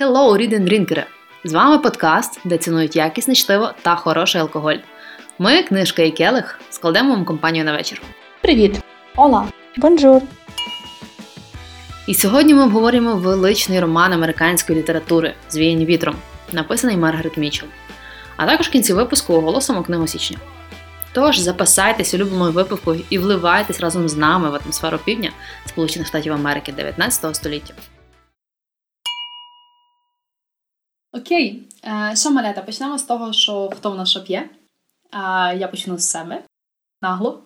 Hello, and drinkери! З вами подкаст, де цінують якісне чтиво та хороший алкоголь. Ми, книжка і келих, складемо вам компанію на вечір. Привіт! Ола! Бонжур! І сьогодні ми обговорюємо величний роман американської літератури Звіяні вітром, написаний Маргарет Мічел. А також в кінці випуску оголосимо книгу січня. Тож запасайтесь улюбленою випивкою і вливайтесь разом з нами в атмосферу півдня Сполучених Штатів Америки 19 століття. Окей, е, що малята, почнемо з того, що хто в нас що п'є. Я почну з себе нагло.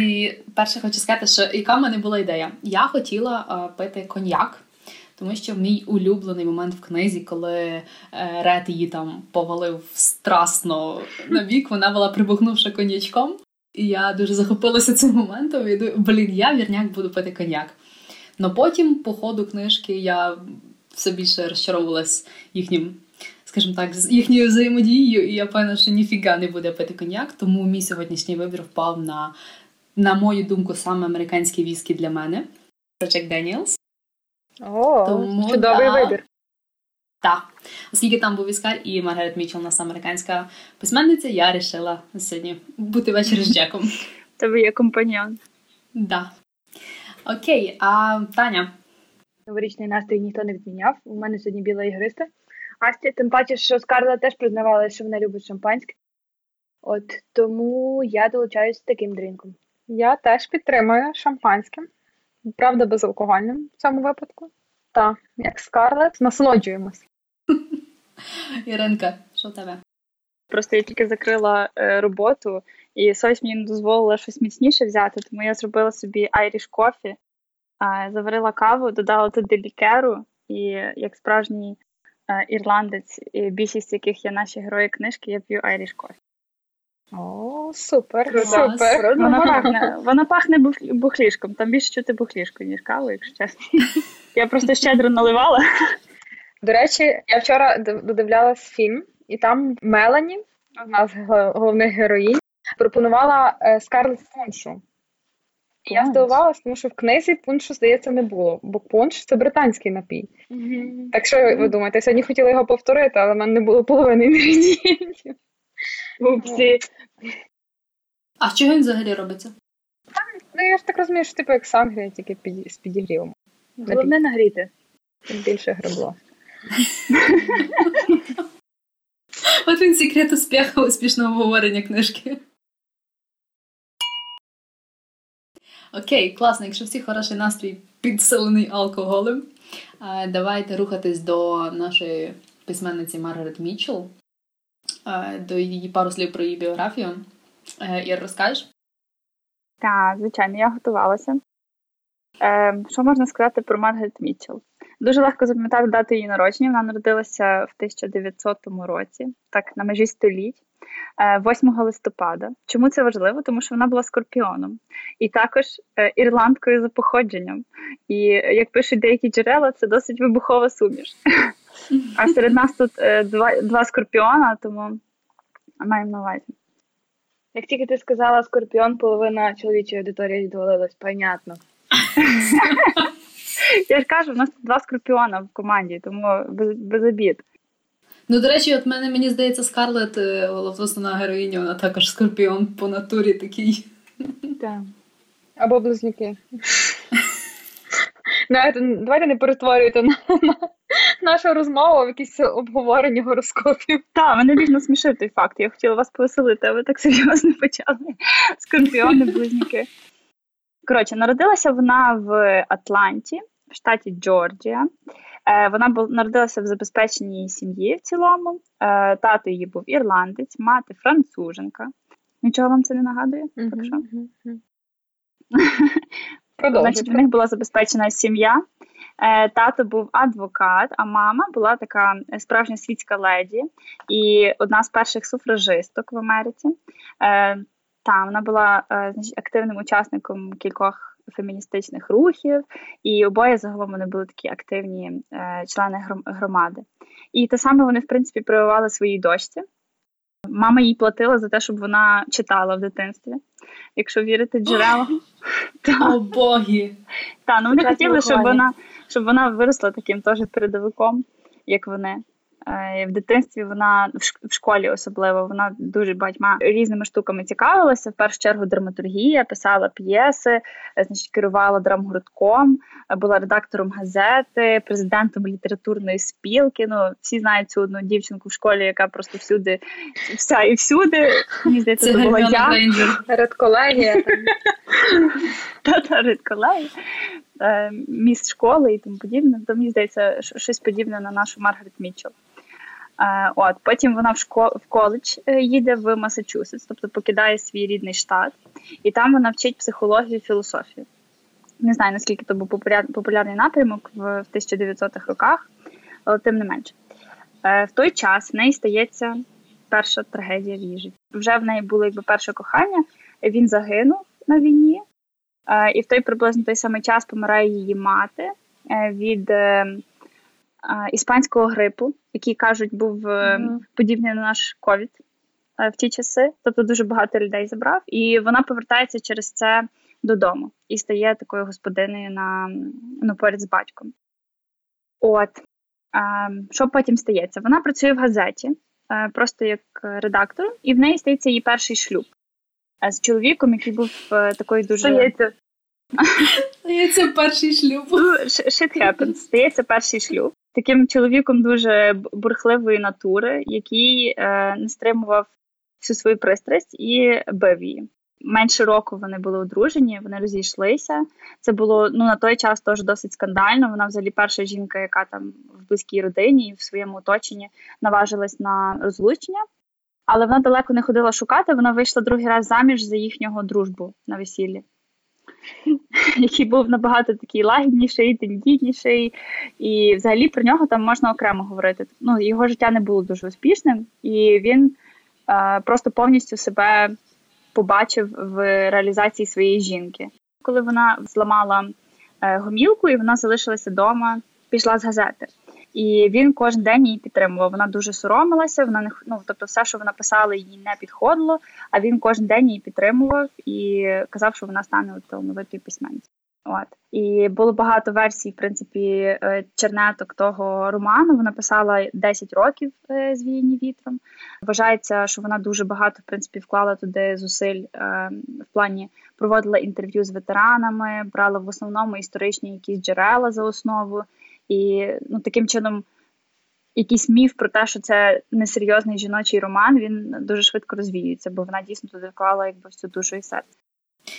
І перше хочу сказати, що яка в мене була ідея. Я хотіла пити коньяк, тому що мій улюблений момент в книзі, коли е, Ред її там повалив страстно на бік, вона була прибухнувши коньячком. І я дуже захопилася цим моментом. І думаю, блін, я вірняк буду пити коньяк. Но потім, по ходу книжки, я все більше розчаровувалась їхнім, скажімо так, з їхньою взаємодією, і я певна, що ніфіга не буде пити коньяк. Тому мій сьогоднішній вибір впав на, на мою думку, саме американський віскі для мене. Це Джек Деніелс. О, Тому, чудовий да. вибір. Так. Оскільки там був Іскар і Маргарет Мічел, нас американська письменниця, я вирішила сьогодні бути вечір з Джеком. Тебе є компаньон. Да. Окей, а Таня. Новорічний настрій ніхто не відміняв. У мене сьогодні біла ігриста. Асті, тим паче, що Скарла теж признавала, що вона любить шампанське. От тому я долучаюсь з таким дрінком. Я теж підтримую шампанським, правда, безалкогольним в цьому випадку. Та, як Скарлет, насолоджуємось. Іринка, що в тебе? Просто я тільки закрила е, роботу, і совість мені не дозволила щось міцніше взяти, тому я зробила собі Irish кофі, заварила каву, додала туди лікеру, і як справжній е, ірландець, і більшість яких є наші герої книжки, я п'ю Irish кофі. О, супер, супер. Вона пахне, вона пахне бухлішком, там більше чути бухлішку, ніж каву, якщо чесно. Я просто щедро наливала. До речі, я вчора додивлялась фільм, і там Мелані, одна з головних героїнь, пропонувала е, Скарлет пуншу. І я Клас. здивувалась, тому що в книзі пуншу, здається, не було, бо пунш це британський напій. Так що ви думаєте, я сьогодні хотіла його повторити, але в мене не було половини інгредієнтів. Упсі. А з чого він взагалі робиться? Ну, я ж так розумію, що типу як сангрія, тільки під, з підігрівом. Головне нагріти. Тим більше гребло. От він секрет успіху успішного обговорення книжки. Окей, класно. Якщо всі хороший настрій підсилений алкоголем, давайте рухатись до нашої письменниці Маргарет Мічел, до її пару слів про її біографію. Е, Ір, розкажеш? Так, звичайно, я готувалася. Е, що можна сказати про Маргарет Мітчелл? Дуже легко запам'ятати дату її народження. Вона народилася в 1900 році, так, на межі століть, 8 листопада. Чому це важливо? Тому що вона була скорпіоном і також е, ірландкою за походженням. І е, як пишуть деякі джерела, це досить вибухова суміш. А серед нас тут е, два, два скорпіона, тому маємо на увазі. Як тільки ти сказала скорпіон, половина чоловічої аудиторії відвалилась, понятно. Я ж кажу, у нас тут два скорпіона в команді, тому без, без обід. Ну, до речі, от мене мені здається, Скарлет, е, головна героїня, вона також скорпіон по натурі такий. Так. Або близнюки. Давайте, давайте не перетворюйте на, на нашу розмову в якісь обговорення гороскопів. Так, мене дійсно смішив той факт. Я хотіла вас повеселити, а ви так серйозно почали. Скорпіони, близнюки. Коротше, народилася вона в Атланті, в штаті Джорджія. Е, вона народилася в забезпеченій сім'ї в цілому. Е, тато її був ірландець, мати француженка. Нічого вам це не нагадує? Так що? Значить, в них була забезпечена сім'я. Е, Тато був адвокат, а мама була така справжня світська леді і одна з перших суфражисток в Америці. Е, Та вона була значить, активним учасником кількох феміністичних рухів, і обоє загалом вони були такі активні е, члени громади. І те саме вони, в принципі, прививали своїй дочці. Мама їй платила за те, щоб вона читала в дитинстві. Якщо вірити джерелам. О, боги! Та, ну вони хотіли, щоб вона, щоб вона виросла таким теж передовиком, як вони. Е, В дитинстві вона в шк- школі особливо вона дуже багатьма різними штуками цікавилася. В першу чергу драматургія, писала п'єси, е, значить, керувала драмгуртком, е, була редактором газети, президентом літературної спілки. Ну всі знають цю одну дівчинку в школі, яка просто всюди вся і всюди. Мені здається, Це була я. Редколегія. там. та редколей, е, міст школи і тому подібне. То мені здається, щось подібне на нашу Маргарет Мітчелл. Е, От, потім вона в шко- в коледж е, їде в Масачусетс, тобто покидає свій рідний штат, і там вона вчить психологію філософію. Не знаю, наскільки це був популяр- популярний напрямок в, в 1900-х роках, але тим не менше. Е, В той час в неї стається перша трагедія в її житті. Вже в неї було якби перше кохання, він загинув на війні, І в той приблизно той самий час помирає її мати від іспанського грипу, який кажуть був Мгм. подібний на наш ковід е, в ті часи. Тобто дуже багато людей забрав. І вона повертається через це додому і стає такою господинею на ну, поряд з батьком. От що потім стається? Вона працює в газеті, е, просто як редактор, і в неї стається її перший шлюб з чоловіком, який був такою дуже Стається. Це перший шлюб. Shit happens. Стається перший шлюб. Таким чоловіком дуже бурхливої натури, який е, не стримував всю свою пристрасть і бив її. Менше року вони були одружені, вони розійшлися. Це було ну на той час теж досить скандально. Вона взагалі перша жінка, яка там в близькій родині і в своєму оточенні наважилась на розлучення. Але вона далеко не ходила шукати. Вона вийшла другий раз заміж за їхнього дружбу на весіллі який був набагато такий лагідніший, тендітніший, і взагалі про нього там можна окремо говорити. Ну, його життя не було дуже успішним, і він е, просто повністю себе побачив в реалізації своєї жінки. Коли вона зламала е, гомілку, і вона залишилася вдома, пішла з газети. І він кожен день її підтримував. Вона дуже соромилася. Вона не ну, тобто, все, що вона писала, їй не підходило. А він кожен день її підтримував і казав, що вона стане талановитою письменницею. От і було багато версій, в принципі, е, чернеток того роману. Вона писала 10 років е, звіяні вітром. Вважається, що вона дуже багато в принципі вклала туди зусиль е, в плані проводила інтерв'ю з ветеранами, брала в основному історичні якісь джерела за основу. І ну таким чином якийсь міф про те, що це несерйозний жіночий роман, він дуже швидко розвіюється, бо вона дійсно туди вклала якби всю душу і серце.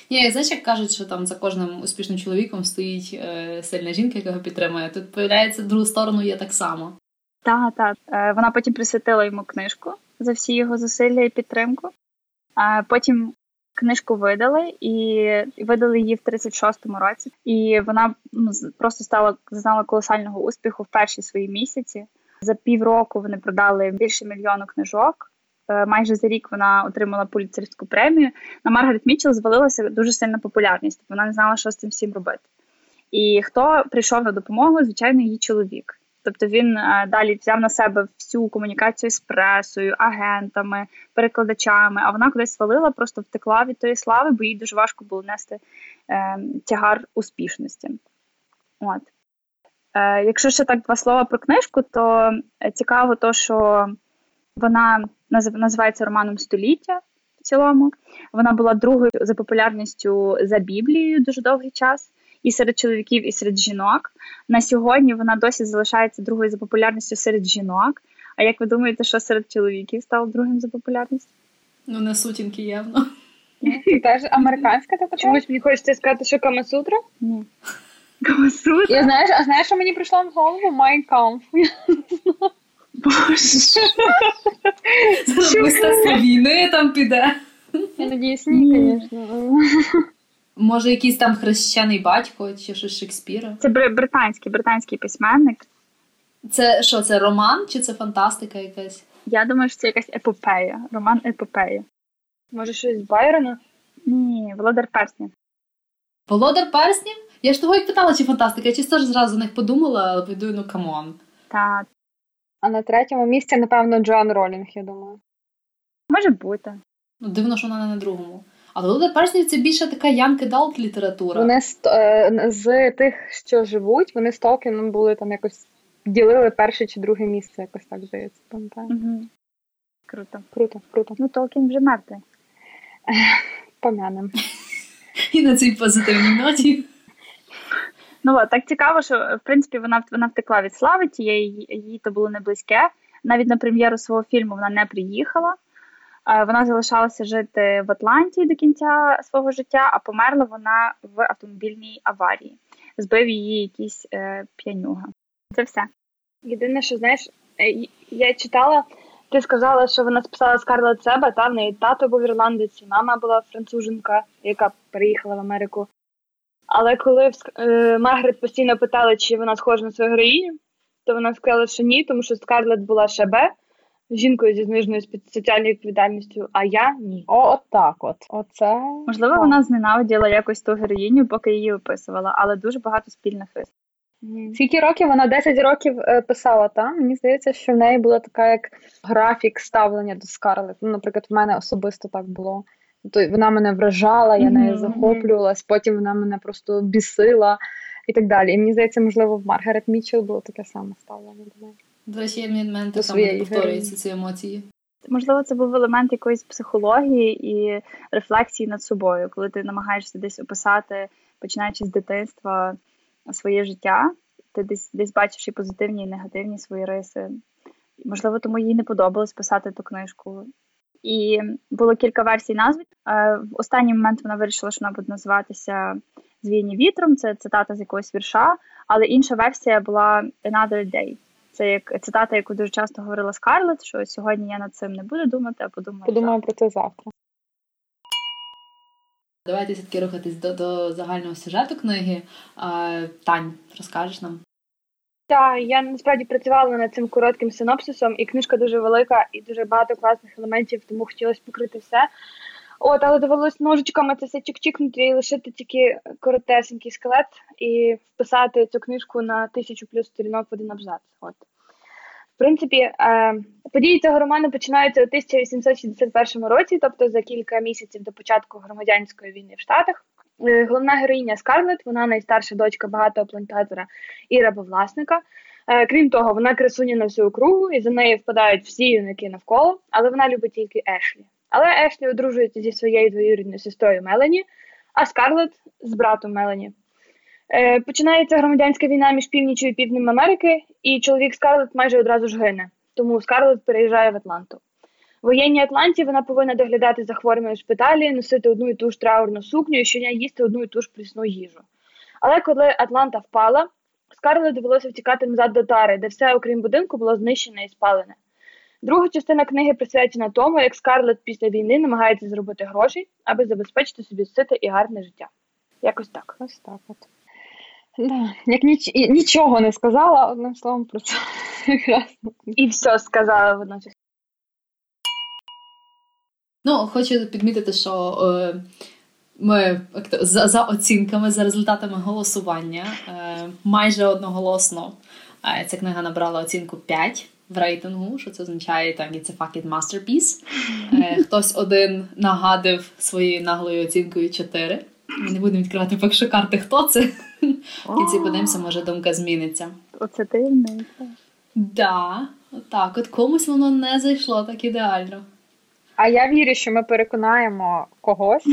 Ні, знаєш, як кажуть, що там за кожним успішним чоловіком стоїть е, сильна жінка, яка його підтримує. Тут появляється в другу сторону є так само. Так, так. Е, Вона потім присвятила йому книжку за всі його зусилля і підтримку. А потім книжку видали і видали її в 36-му році. І вона ну, просто стала зазнала колосального успіху в перші свої місяці. За півроку вони продали більше мільйону книжок. Е, Майже за рік вона отримала поліцейську премію. На Маргарет Мітчелл звалилася дуже сильна популярність. Вона не знала, що з цим всім робити. І хто прийшов на допомогу, звичайно, її чоловік. Тобто він е, далі взяв на себе всю комунікацію з пресою, агентами, перекладачами, а вона кудись свалила, просто втекла від тої слави, бо їй дуже важко було нести е, тягар успішності. От. Е, якщо ще так два слова про книжку, то е, цікаво, то, що вона називається романом століття в цілому. Вона була другою за популярністю за Біблією дуже довгий час, і серед чоловіків, і серед жінок. На сьогодні вона досі залишається другою за популярністю серед жінок. А як ви думаєте, що серед чоловіків стало другим за популярністю? Ну, не сутінки явно. Теж американська така. Чомусь мені хочеться сказати, що Камасутра. Ні. Камасутра? Я знаєш, а знаєш, що мені прийшло в голову? Kampf. Боже. Зараз мистецтво війни там піде. Я надіюсь, ні, звісно. Може, якийсь там хрещений батько чи щось Шекспіра. Це британський, британський письменник. Це що, це роман чи це фантастика якась? Я думаю, що це якась епопея, роман епопея. Може, щось з Байрона? Ні, Володар Перснів. Володар перснів? Я ж того і питала, чи фантастика, я чисто ж зразу них подумала, але піду, ну come on. Та А на третьому місці, напевно, Джоан Ролінг, я думаю. Може бути. Ну, дивно, що вона не на другому. Але Луда Перснів це більше така Янки Далт література. Вони з, е, тих, що живуть, вони з Толкіном були там якось ділили перше чи друге місце, якось так здається. Пам'ятаю. Угу. Круто. Круто, круто. Ну, Толкін вже мертвий. Помянем. І на цій позитивній ноті. Ну так цікаво, що в принципі вона вона втекла від слави, тієї їй то було не близьке. Навіть на прем'єру свого фільму вона не приїхала. Вона залишалася жити в Атланті до кінця свого життя, а померла вона в автомобільній аварії. Збив її якийсь е, п'янюга. Це все. Єдине, що знаєш, е, я читала, ти сказала, що вона списала Скарлет себе, та в неї тато був ірландець, і мама була француженка, яка переїхала в Америку. Але коли е, Маргарет постійно питала, чи вона схожа на свою героїню, то вона сказала, що ні, тому що Скарлет була шебе, жінкою зі зниженою соціальною відповідальністю, а я ні. О, от так от. Оце можливо, вона зненавиділа якось ту героїню, поки її описувала, але дуже багато спільних рис. Скільки років вона 10 років е, писала там. Мені здається, що в неї була така як графік ставлення до Скарлет. Ну, наприклад, в мене особисто так було. То вона мене вражала, я нею захоплювалась, потім вона мене просто бісила і так далі. І мені здається, можливо, в Маргарет Мічел було таке саме ставлення до неї. До речі, момент так само повторюються ці емоції. Можливо, це був елемент якоїсь психології і рефлексії над собою, коли ти намагаєшся десь описати, починаючи з дитинства, своє життя. Ти десь десь бачиш і позитивні, і негативні свої риси. Можливо, тому їй не подобалось писати ту книжку. І було кілька версій назви. В останній момент вона вирішила, що вона буде називатися Звійні вітром. Це цитата з якогось вірша, але інша версія була Another Day. Це як цитата, яку дуже часто говорила Скарлет, що сьогодні я над цим не буду думати, а подумаю. Подумаю завтра. про це завтра. Давайте все-таки рухатись до до загального сюжету книги. А, Тань, розкажеш нам? Так, я насправді працювала над цим коротким синопсисом, і книжка дуже велика і дуже багато класних елементів, тому хотілося покрити все. От, але довелось ножичками це все чик-чикнути і лишити тільки коротесенький скелет і вписати цю книжку на тисячу плюс сторінок в один абзац. От. В принципі, е, події цього роману починаються у 1861 році, тобто за кілька місяців до початку громадянської війни в Штатах. Е, головна героїня Скарлет, вона найстарша дочка багатого плантатора і рабовласника. Е, крім того, вона красуня на всю округу, і за нею впадають всі юнаки навколо, але вона любить тільки Ешлі. Але Ешлі одружується зі своєю двоюрідною сестрою Мелані, а Скарлет з братом Мелані. Е, Починається громадянська війна між північю і півднем Америки, і чоловік Скарлет майже одразу ж гине, тому Скарлет переїжджає в Атланту. В воєнній Атланті вона повинна доглядати за хворими в шпиталі, носити одну і ту ж траурну сукню і щодня їсти одну і ту ж прісну їжу. Але коли Атланта впала, Скарлет довелося втікати назад до Тари, де все, окрім будинку, було знищене і спалене. Друга частина книги присвячена тому, як Скарлет після війни намагається зробити гроші, аби забезпечити собі сите і гарне життя. Якось так. Ось так от. Да. Як ніч... нічого не сказала, одним словом про це. І все сказала водночас. Ну, хочу підмітити, що е, ми за, за оцінками, за результатами голосування, е, майже одноголосно е, ця книга набрала оцінку 5 в рейтингу, що це означає так, it's a fucking masterpiece. Е, хтось один нагадив своєю наглою оцінкою 4. Ми не будемо відкривати поки карти, хто це. В кінці подивимося, може думка зміниться. Оце таємниця. Да, так, от комусь воно не зайшло так ідеально. А я вірю, що ми переконаємо когось.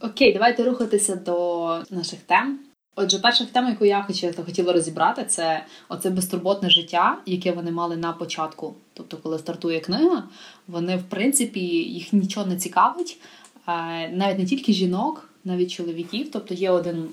Окей, давайте рухатися до наших тем. Отже, перша тема, яку я хотіла розібрати, це оце безтурботне життя, яке вони мали на початку. Тобто, коли стартує книга, вони, в принципі, їх нічого не цікавить, навіть не тільки жінок, навіть чоловіків. Тобто є один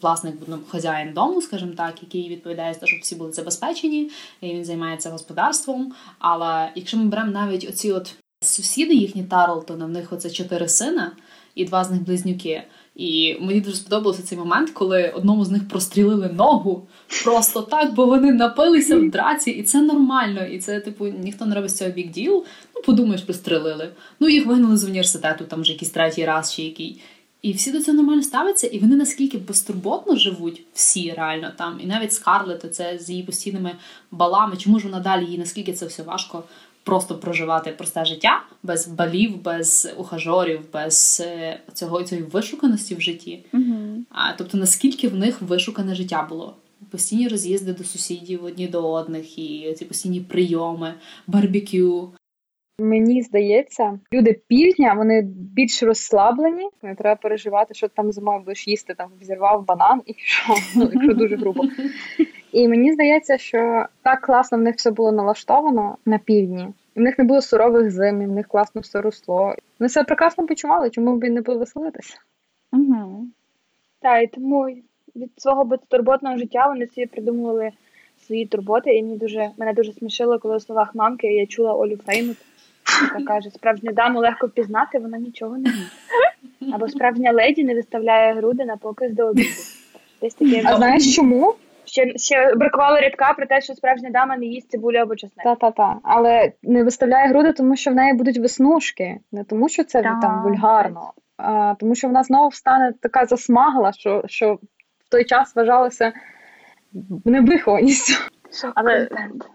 власник ну, хазяїн дому, скажімо так, який відповідає за те, щоб всі були забезпечені, і він займається господарством. Але якщо ми беремо навіть оці от сусіди, їхні Тарлтони, в них оце чотири сина, і два з них близнюки. І мені дуже сподобався цей момент, коли одному з них прострілили ногу просто так, бо вони напилися в драці, і це нормально. І це, типу, ніхто не робить з цього бік діл. Ну, подумаєш, прострелили. Ну, їх вигнали з університету, там вже якийсь третій раз чи який. І всі до цього нормально ставляться, і вони наскільки безтурботно живуть, всі реально там, і навіть Скарлет, це з її постійними балами, чому ж вона далі їй наскільки це все важко просто проживати просте життя без балів, без ухажорів, без е, цього цієї вишуканості в житті. Угу. А тобто, наскільки в них вишукане життя було? Постійні роз'їзди до сусідів одні до одних, і ці постійні прийоми, барбекю. Мені здається, люди півдня вони більш розслаблені. Не треба переживати, що там зимою будеш їсти, там взірвав банан і що, ну, якщо дуже грубо. І мені здається, що так класно в них все було налаштовано на півдні. В них не було сурових зим, і в них класно все росло. Вони себе прекрасно почували, чому б і не повеселитися. Угу. Так, і тому від свого безтурботного життя вони собі придумували свої турботи, і мені дуже мене дуже смішило, коли у словах мамки я чула Олю Фреймут, яка каже: справжню даму легко впізнати, вона нічого не вміє. Або справжня леді не виставляє груди на показ до обіду. Десь таке А знаєш чому? Ще, ще бракувало рядка про те, що справжня дама не їсть цибулю або чесник. Та-та-та. Але не виставляє груди, тому що в неї будуть веснушки. Не тому, що це Так. там вульгарно, а тому що вона знову стане така засмагла, що, що в той час вважалося невихованістю. Але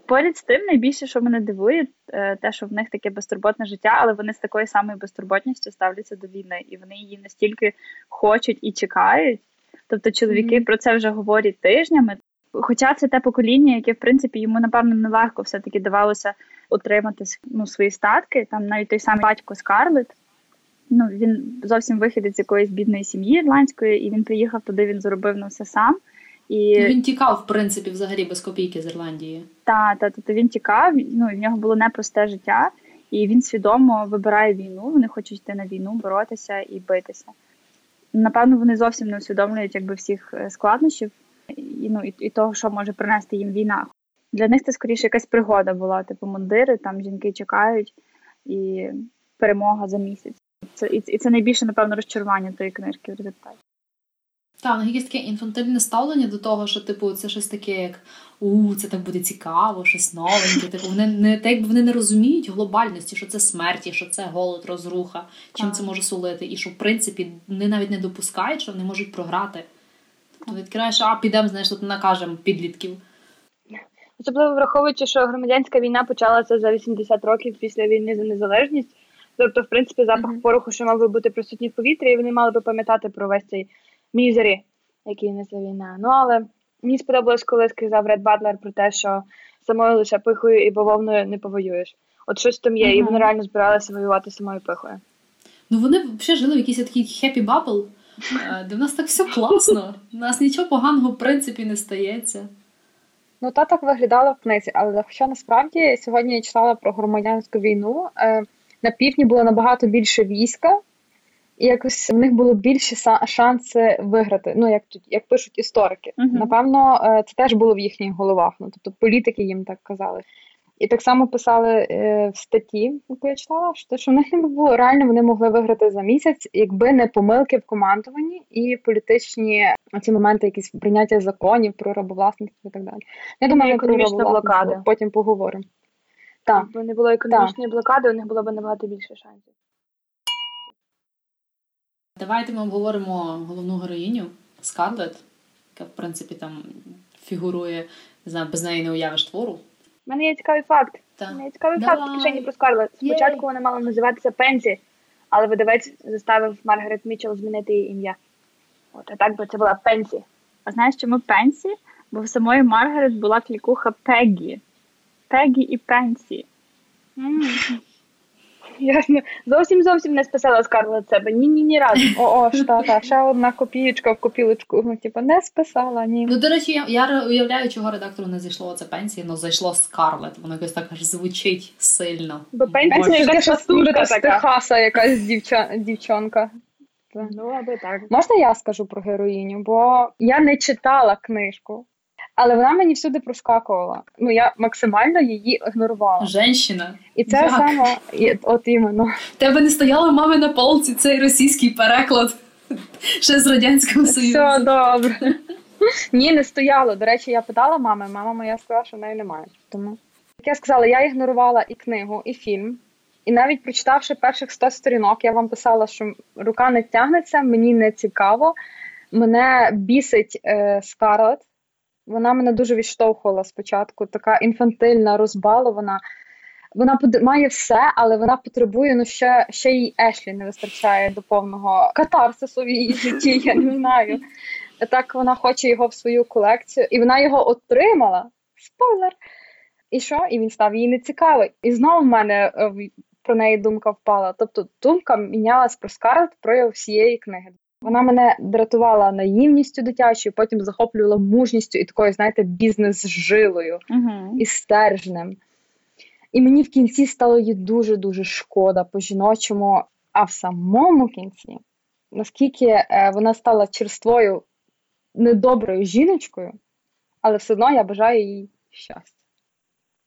поряд з тим, найбільше, що мене дивує, е, те, що в них таке безтурботне життя, але вони з такою самою безтурботністю ставляться до війни, і вони її настільки хочуть і чекають. Тобто чоловіки Мгм. про це вже говорять тижнями. Хоча це те покоління, яке, в принципі, йому напевно нелегко все-таки давалося отримати ну, свої статки. Там навіть той самий батько Скарлет. Ну, він зовсім вихідець з якоїсь бідної сім'ї ірландської, і він приїхав туди, він заробив на все сам. І Ну, він тікав, в принципі, взагалі без копійки з Ірландії. та, та, тобто він тікав, ну, в нього було непросте життя, і він свідомо вибирає війну. Вони хочуть йти на війну, боротися і битися. Напевно, вони зовсім не усвідомлюють якби всіх е, складнощів і, ну, і, і того, що може принести їм війна. Для них це скоріше якась пригода була, типу мундири, там жінки чекають, і перемога за місяць. Це і, і це найбільше, напевно, розчарування тої книжки в результаті. Так, ну якесь таке інфантильне ставлення до того, що типу це щось таке, як у це так буде цікаво, щось новеньке. Типу, вони не так, якби вони не розуміють глобальності, що це смерті, що це голод, розруха, чим Так. це може сулити, і що в принципі вони навіть не допускають, що вони можуть програти. Тобто відкриваєш, а підемо, знаєш, тут накажемо підлітків. Особливо враховуючи, що громадянська війна почалася за 80 років після війни за незалежність. Тобто, в принципі, запах Мгм. пороху, що мав би бути присутній в повітрі, і вони мали би пам'ятати про весь цей мізері, який несе війна. Ну але мені сподобалось, коли сказав Ред Батлер про те, що самою лише пихою і бавовною не повоюєш. От щось там є, і вони реально збиралися воювати самою пихою. Ну вони взагалі жили в такий happy bubble, е, де в нас так все класно. У нас нічого поганого в принципі не стається. Ну, та так виглядало в книзі, але хоча насправді сьогодні я читала про громадянську війну. Е, на півдні було набагато більше війська, і якось в них було більші са- шанси виграти. Ну, як тут, як пишуть історики. Мгм. Напевно, е, це теж було в їхніх головах. Ну, тобто політики їм так казали. І так само писали е, в статті, яку я читала, що, що в них не було реально, вони могли виграти за місяць, якби не помилки в командуванні і політичні ці моменти, якісь прийняття законів про рабовласництво і так далі. Я думаю, про економічна блокада. потім поговоримо. Так. Якби не було економічної блокади, у них було б набагато більше шансів. Давайте ми обговоримо головну героїню Скарлет, яка, в принципі, там фігурує, не знаю, без неї не уявиш твору. У мене є цікавий факт. Так. У мене є цікавий Давай. факт в кишені про Скарлет. Спочатку вона мала називатися Пенсі, але видавець заставив Маргарет Мітчелл змінити її ім'я. От, а так би це була Пенсі. А знаєш, чому Пенсі? Бо в самої Маргарет була клікуха Пегі. Пегі і Пенсі. Ясно. Зовсім зовсім не списала Скарлет себе. Ні, ні, ні разу. О, о, ж, та, ще одна копієчка в копілочку. Ну, типу, не списала, ні. Ну, до речі, я, я уявляю, чого редактору не зайшло оце Пенсі, але зайшло Скарлет. Воно якось так аж звучить сильно. Бо Пенсія якась така. Техаса, якась дівча, дівчонка. Ну, аби так. Можна я скажу про героїню? Бо я не читала книжку, але вона мені всюди проскакувала. Ну, я максимально її ігнорувала. Женщина. І це Як? саме, от іменно. Тебе не стояло мами на полці цей російський переклад ще з Радянського Союзу. Все добре. Ні, не стояло. До речі, я питала мами, мама моя сказала, що в неї немає. Тому як я сказала, я ігнорувала і книгу, і фільм. І навіть прочитавши перших 100 сторінок, я вам писала, що рука не тягнеться, мені не цікаво. Мене бісить е, Скарлет. Вона мене дуже відштовхувала спочатку. Така інфантильна, розбалована. Вона має все, але вона потребує ну ще ще їй Ешлі не вистачає до повного катарсису в її житті. Я не знаю. Так вона хоче його в свою колекцію, і вона його отримала. Спойлер! І що? І він став їй нецікавий. І знову в мене е, про неї думка впала. Тобто думка мінялась про Скарлет про всієї книги. Вона мене дратувала наївністю дитячою, потім захоплювала мужністю і такою, знаєте, бізнес-жилою uh-huh. і стержнем. І мені в кінці стало її дуже-дуже шкода по-жіночому, а в самому кінці, наскільки е, вона стала черствою, недоброю жіночкою, але все одно я бажаю їй щастя.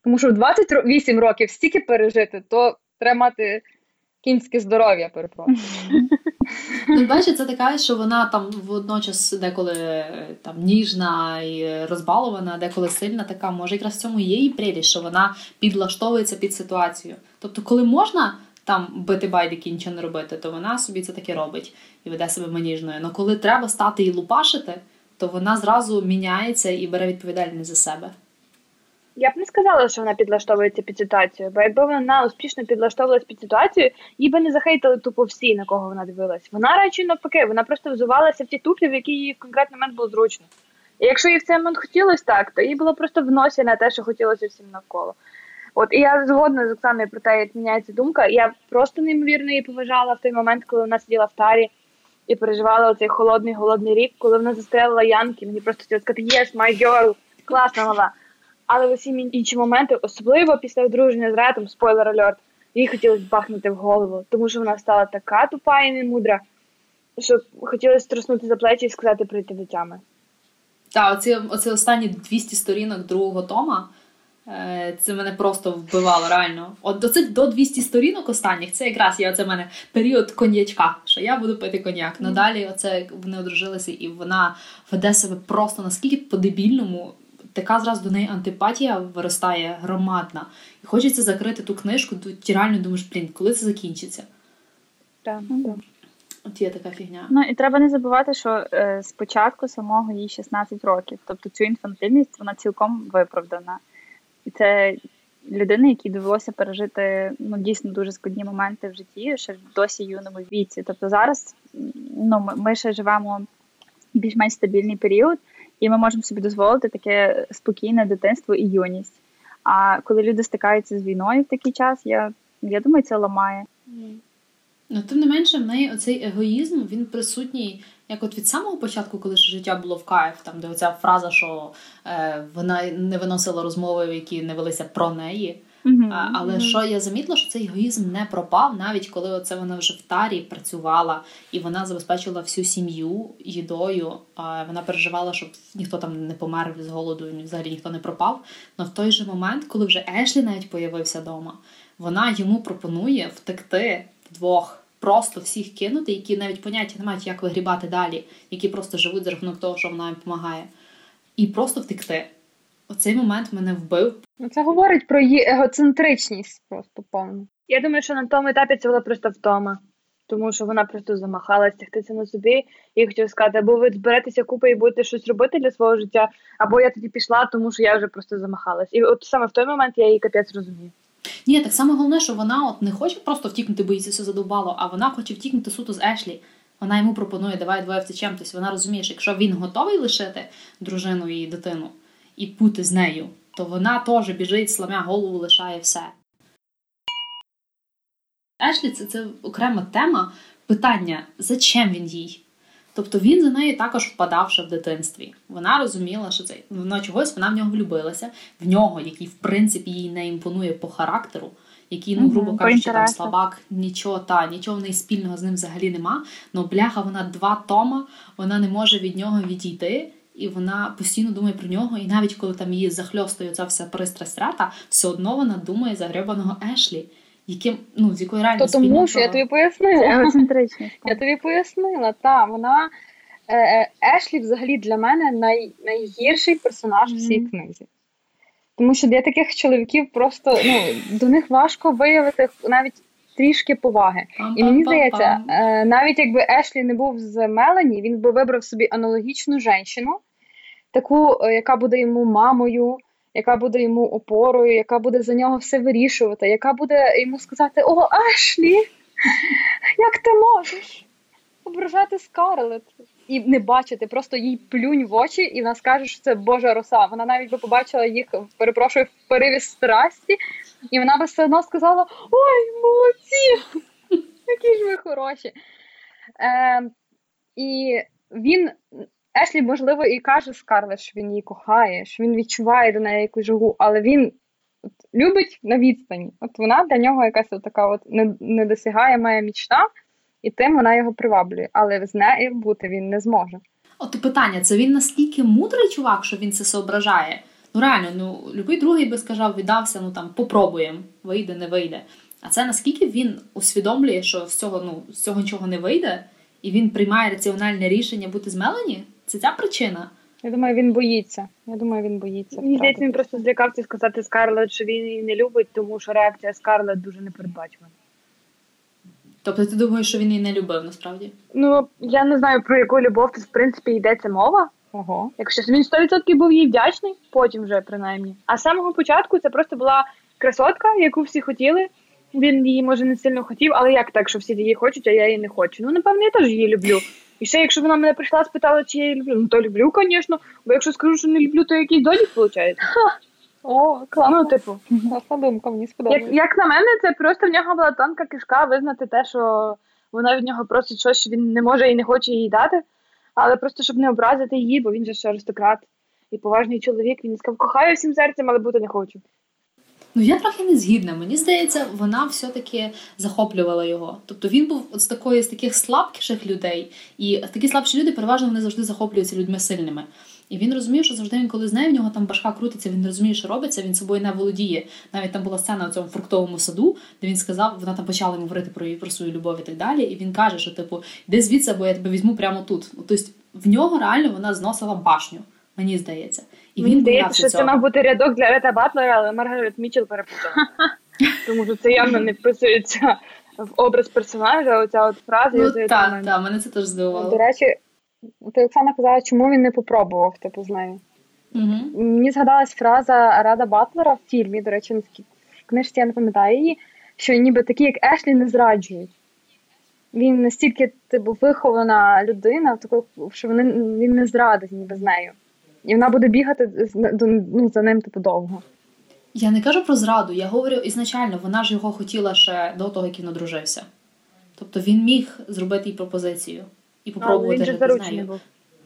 Тому що в 28 років стільки пережити, то треба мати кінське здоров'я, перепрошую. Ну, бачиш, це така, що вона там водночас деколи е, там ніжна і розбалована, деколи сильна така. Може, якраз в цьому є її прелість, що вона підлаштовується під ситуацію. Тобто, коли можна там бити байдики і нічого не робити, то вона собі це таке робить і веде себе маніжною. Але коли треба стати і лупашити, то вона зразу міняється і бере відповідальність за себе. Я б не сказала, що вона підлаштовується під ситуацію, бо якби вона успішно підлаштовувалась під ситуацію, їй би не захейтили тупо всі, на кого вона дивилась. Вона радше навпаки, вона просто взувалася в ті туфлі, в які їй в конкретний момент було зручно. І якщо їй в цей момент хотілося так, то їй було просто в носі на те, що хотілося всім навколо. От і я згодна з Оксаною про те, як міняється думка. Я просто неймовірно її поважала в той момент, коли вона сиділа в тарі і переживала оцей холодний голодний рік, коли вона застрелила Янки. Мені просто хотілося сказати, yes, my girl, класна мала. Але в усі інші моменти, особливо після одруження з Ретом, спойлер альорт, їй хотілося бахнути в голову, тому що вона стала така тупа і немудра, що хотілося струснути за плечі і сказати прийти до тями. Так, оці, оці останні 200 сторінок другого тома. Е, це мене просто вбивало реально. От до цих до 200 сторінок останніх це якраз є оце мене період коньячка, що я буду пити коньяк. Mm. Надалі оце вони одружилися, і вона веде себе просто наскільки по-дебільному така зразу до неї антипатія виростає громадна. І хочеться закрити ту книжку, ти реально думаєш, блін, коли це закінчиться? Так, ну, От є така фігня. Ну і треба не забувати, що е, спочатку самого їй 16 років. Тобто цю інфантильність вона цілком виправдана. І це людина, якій довелося пережити ну, дійсно дуже складні моменти в житті, ще в досі юному віці. Тобто зараз ну, ми ще живемо більш-менш стабільний період і ми можемо собі дозволити таке спокійне дитинство і юність. А коли люди стикаються з війною в такий час, я я думаю, це ламає. Ну, тим не менше, в неї оцей егоїзм він присутній, як от від самого початку, коли ж життя було в кайф, там де оця фраза, що е, вона не виносила розмови, які не велися про неї. Mm-hmm. Але mm-hmm. що я замітила, що цей егоїзм не пропав, навіть коли оце вона вже в тарі працювала і вона забезпечила всю сім'ю їдою. Вона переживала, щоб ніхто там не помер з голоду, і взагалі ніхто не пропав. Але в той же момент, коли вже Ешлі навіть появився вдома, вона йому пропонує втекти вдвох. Просто всіх кинути, які навіть поняття не мають, як вигрібати далі, які просто живуть за рахунок того, що вона їм допомагає, і просто втекти. Оцей момент мене вбив. Ну, це говорить про її егоцентричність просто повну. Я думаю, що на тому етапі це була просто втома, тому що вона просто замахалась тягтися на собі і хотіла сказати, або ви зберетеся купи і будете щось робити для свого життя, або я тоді пішла, тому що я вже просто замахалась. І от саме в той момент я її капець розумію. Ні, так само головне, що вона от не хоче просто втікнути, бо їй це все задовбало, а вона хоче втікнути суто з Ешлі. Вона йому пропонує, давай двоє втечем. Тобто вона розуміє, що якщо він готовий лишити дружину і дитину і бути з нею, то вона теж біжить, сламя голову, лишає все. Ешлі це, це окрема тема питання, зачем він їй? Тобто він за нею також впадав ще в дитинстві. Вона розуміла, що це вона чогось вона в нього влюбилася, в нього, який, в принципі, їй не імпонує по характеру, який, ну, грубо кажучи, там слабак, нічого та, нічого в неї спільного з ним взагалі нема. Но бляха, вона два тома, вона не може від нього відійти і вона постійно думає про нього. І навіть коли там її захльостує ця вся пристрасть рата, все одно вона думає за гребаного Ешлі, яким ну з якою реально То тому що я тобі пояснила. Я тобі пояснила, та вона е, е, Ешлі взагалі для мене най, найгірший персонаж mm-hmm. в цій книзі. Тому що для таких чоловіків просто ну, до них важко виявити навіть трішки поваги. І мені здається, е, навіть якби Ешлі не був з Мелані, він би вибрав собі аналогічну жінку, таку, е, яка буде йому мамою, яка буде йому опорою, яка буде за нього все вирішувати, яка буде йому сказати: О, Ешлі, як ти можеш ображати Скарлет? І не бачити, просто їй плюнь в очі, і вона скаже, що це Божа роса. Вона навіть би побачила їх, перепрошую, в пориві страсті, і вона би все одно сказала: Ой, молодці! Які ж ви хороші. Е, І він, Ешлі, можливо, і каже Скарлет, що він її кохає, що він відчуває до неї якусь жагу, але він от, любить на відстані. От вона для нього якась от така от недосягаєма мічта, і тим вона його приваблює. Але з нею бути він не зможе. От питання: це він наскільки мудрий чувак, що він це соображає? Ну реально, ну любий другий би сказав, віддався, ну там попробуємо, вийде, не вийде. А це наскільки він усвідомлює, що з цього ну з цього нічого не вийде, і він приймає раціональне рішення бути з Мелані? Це ця причина. Я думаю, він боїться. Я думаю, він боїться. Мені здається, він просто злякався сказати Скарлет, що він її не любить, тому що реакція Скарлет дуже непередбачувана. Тобто ти думаєш, що він її не любив насправді? Ну я не знаю про яку любов тут в принципі йдеться мова. Ого. Якщо він 100% був їй вдячний, потім вже принаймні. А з самого початку це просто була красотка, яку всі хотіли. Він її може не сильно хотів, але як так, що всі її хочуть, а я її не хочу. Ну, напевно, я теж її люблю. І ще, якщо вона мене прийшла, спитала, чи я її люблю, ну то люблю, звісно. Бо якщо скажу, що не люблю, то якийсь долік виходить. О, класно. Ну, типу, класна думка, мені сподобається. Як, як на мене, це просто в нього була тонка кишка визнати те, що вона від нього просить щось, що він не може і не хоче їй дати. Але просто щоб не образити її, бо він же ще аристократ і поважний чоловік. Він сказав, кохаю всім серцем, але бути не хочу. Ну я трохи не згідна. Мені здається, вона все-таки захоплювала його. Тобто він був от з такої з таких слабкіших людей, і такі слабші люди переважно вони завжди захоплюються людьми сильними. І він розумів, що завжди він, коли з нею в нього там башка крутиться, він розуміє, що робиться, він собою не володіє. Навіть там була сцена у цьому фруктовому саду, де він сказав, вона там почала йому говорити про про свою любов і так далі. І він каже, що типу, де звідси, бо я тебе візьму прямо тут. Тобто в нього реально вона зносила башню, мені здається. І Мені він здається, що цього. це мав бути рядок для Рета Батлера, але Маргарет Мічел перепутала. Тому що це явно не вписується в образ персонажа, оця от фраза. Ну так, так, мене це теж здивувало. До речі, ти Оксана казала, чому він не попробував типу з нею. Угу. Мені згадалась фраза Рада Батлера в фільмі, до речі, в книжці я не пам'ятаю її, що ніби такі, як Ешлі, не зраджують. Він настільки типу, вихована людина, що вони, він не зрадить ніби з нею. І вона буде бігати ну, за ним типу довго. Я не кажу про зраду, я говорю ізначально, вона ж його хотіла ще до того, як він одружився. Тобто він міг зробити їй пропозицію і попробувати жити з нею. Був.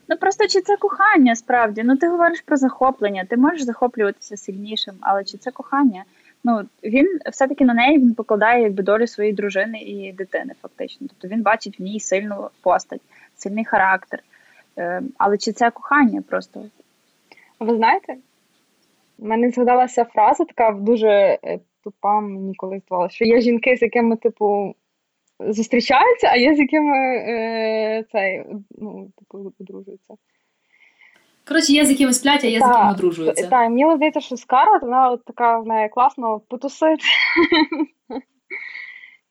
Ну просто чи це кохання справді? Ну ти говориш про захоплення, ти можеш захоплюватися сильнішим, але чи це кохання? Ну він все-таки на неї він покладає якби долю своєї дружини і дитини, фактично. Тобто він бачить в ній сильну постать, сильний характер. Е, але чи це кохання просто? Ви знаєте? У мене згадалася фраза, така дуже е, тупа, мені колись здавалося, що є жінки, з якими, типу, зустрічаються, а є з якими е, цей, ну, типу, одружуються. Коротше, є з якими сплять, а є та, з якими одружуються. Так, мені здається, що Скарлет, вона от така в неї класно потусить.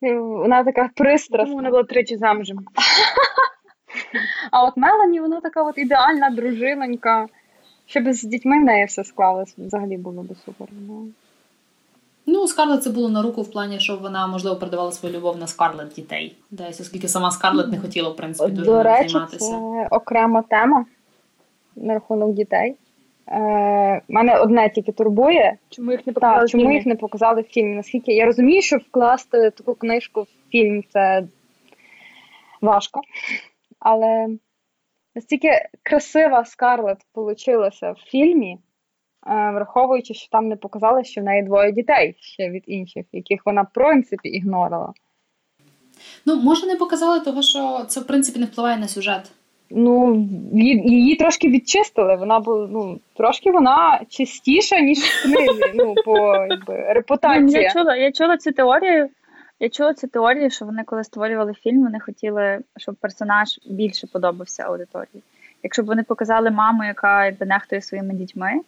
Вона така пристрасна. Вона була тричі замужем. А от Мелані, вона така от ідеальна дружинонька. Щоб з дітьми в неї все склалось, взагалі було би супер. Ну, Скарлет це було на руку в плані, що вона, можливо, передавала свою любов на Скарлет дітей. Десь, оскільки сама Скарлет не хотіла, в принципі, дуже До речі, займатися. Це окрема тема на рахунок дітей. Е, Мене одне тільки турбує. Чому їх не показали? Так, чому їх не показали в фільмі? Наскільки я розумію, що вкласти таку книжку в фільм це важко. Але настільки красива Скарлет получилася в фільмі, враховуючи, що там не показали, що в неї двоє дітей ще від інших, яких вона в принципі ігнорила. Ну, може, не показали, того що це в принципі не впливає на сюжет. Ну, її трошки відчистили. Вона була ну, трошки вона чистіша, ніж в книзі. Ну, по якби, репутації. Я чула, я чула цю теорію. Я чула цю теорію, що вони, коли створювали фільм, вони хотіли, щоб персонаж більше подобався аудиторії. Якщо б вони показали маму, яка якби нехтує своїми дітьми, е,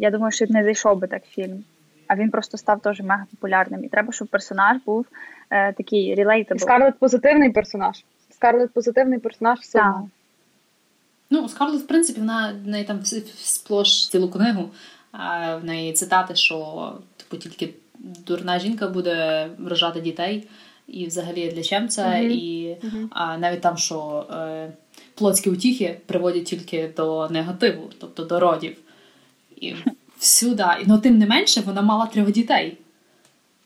я думаю, що не зайшов би так фільм. а він просто став теж мега популярним. І треба, щоб персонаж був е, такий relatable. Скарлет позитивний персонаж. Скарлет позитивний персонаж все. Так. Ну, Скарлет, в принципі, вона в неї там сплош цілу книгу. А в неї цитати, що типу тільки дурна жінка буде вражати дітей, і взагалі для чим це, Мгм. і Мгм. а, навіть там, що е, плотські утіхи приводять тільки до негативу, тобто до родів. І всюди. Ну, тим не менше, вона мала трьох дітей.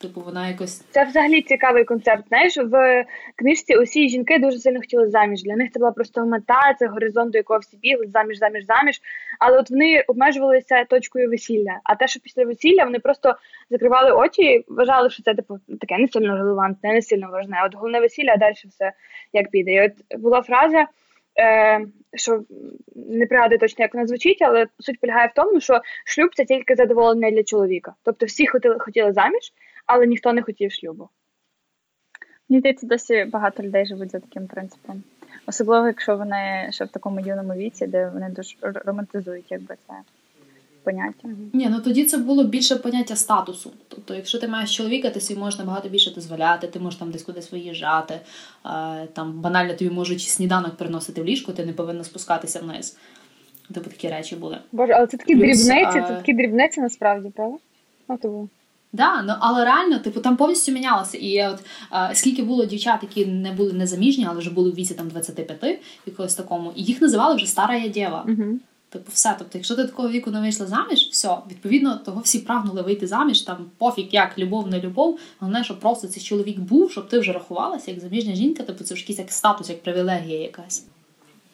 Типу, вона якось. Це взагалі цікавий концепт. Знаєш, в книжці усі жінки дуже сильно хотіли заміж. Для них це була просто мета, це горизонт, до якого всі бігли, заміж, заміж, заміж. Але от вони обмежувалися точкою весілля. А те, що після весілля вони просто закривали очі і вважали, що це типу таке не сильно релевантне, не сильно важне. От головне весілля, а далі все як піде. І от була фраза. Е, що не пригадую точно, як вона звучить, але суть полягає в тому, що шлюб це тільки задоволення для чоловіка. Тобто всі хотіли, хотіли заміж, але ніхто не хотів шлюбу. Мені здається, досі багато людей живуть за таким принципом. Особливо, якщо вони ще в такому юному віці, де вони дуже романтизують якби це поняття. Ні, ну тоді це було більше поняття статусу. Тобто, якщо ти маєш чоловіка, ти собі можеш набагато більше дозволяти, ти можеш там десь кудись виїжджати, е, там банально тобі можуть сніданок приносити в ліжку, ти не повинна спускатися вниз. Типу такі речі були. Боже, але це такі Плюс, дрібниці, а- це такі дрібниці насправді, правда? Ну, тобі. Да, ну але реально, типу, там повністю мінялося. І я от е, скільки було дівчат, які не були незаміжні, але вже були в віці там 25, якогось такому, і їх називали вже стара я дєва. Угу. Типу, все. Тобто, якщо ти такого віку не вийшла заміж, все, відповідно, того всі прагнули вийти заміж, там пофіг, як любов, не любов. Головне, щоб просто цей чоловік був, щоб ти вже рахувалася як заміжня жінка, типу це ж якийсь як статус, як привілегія якась.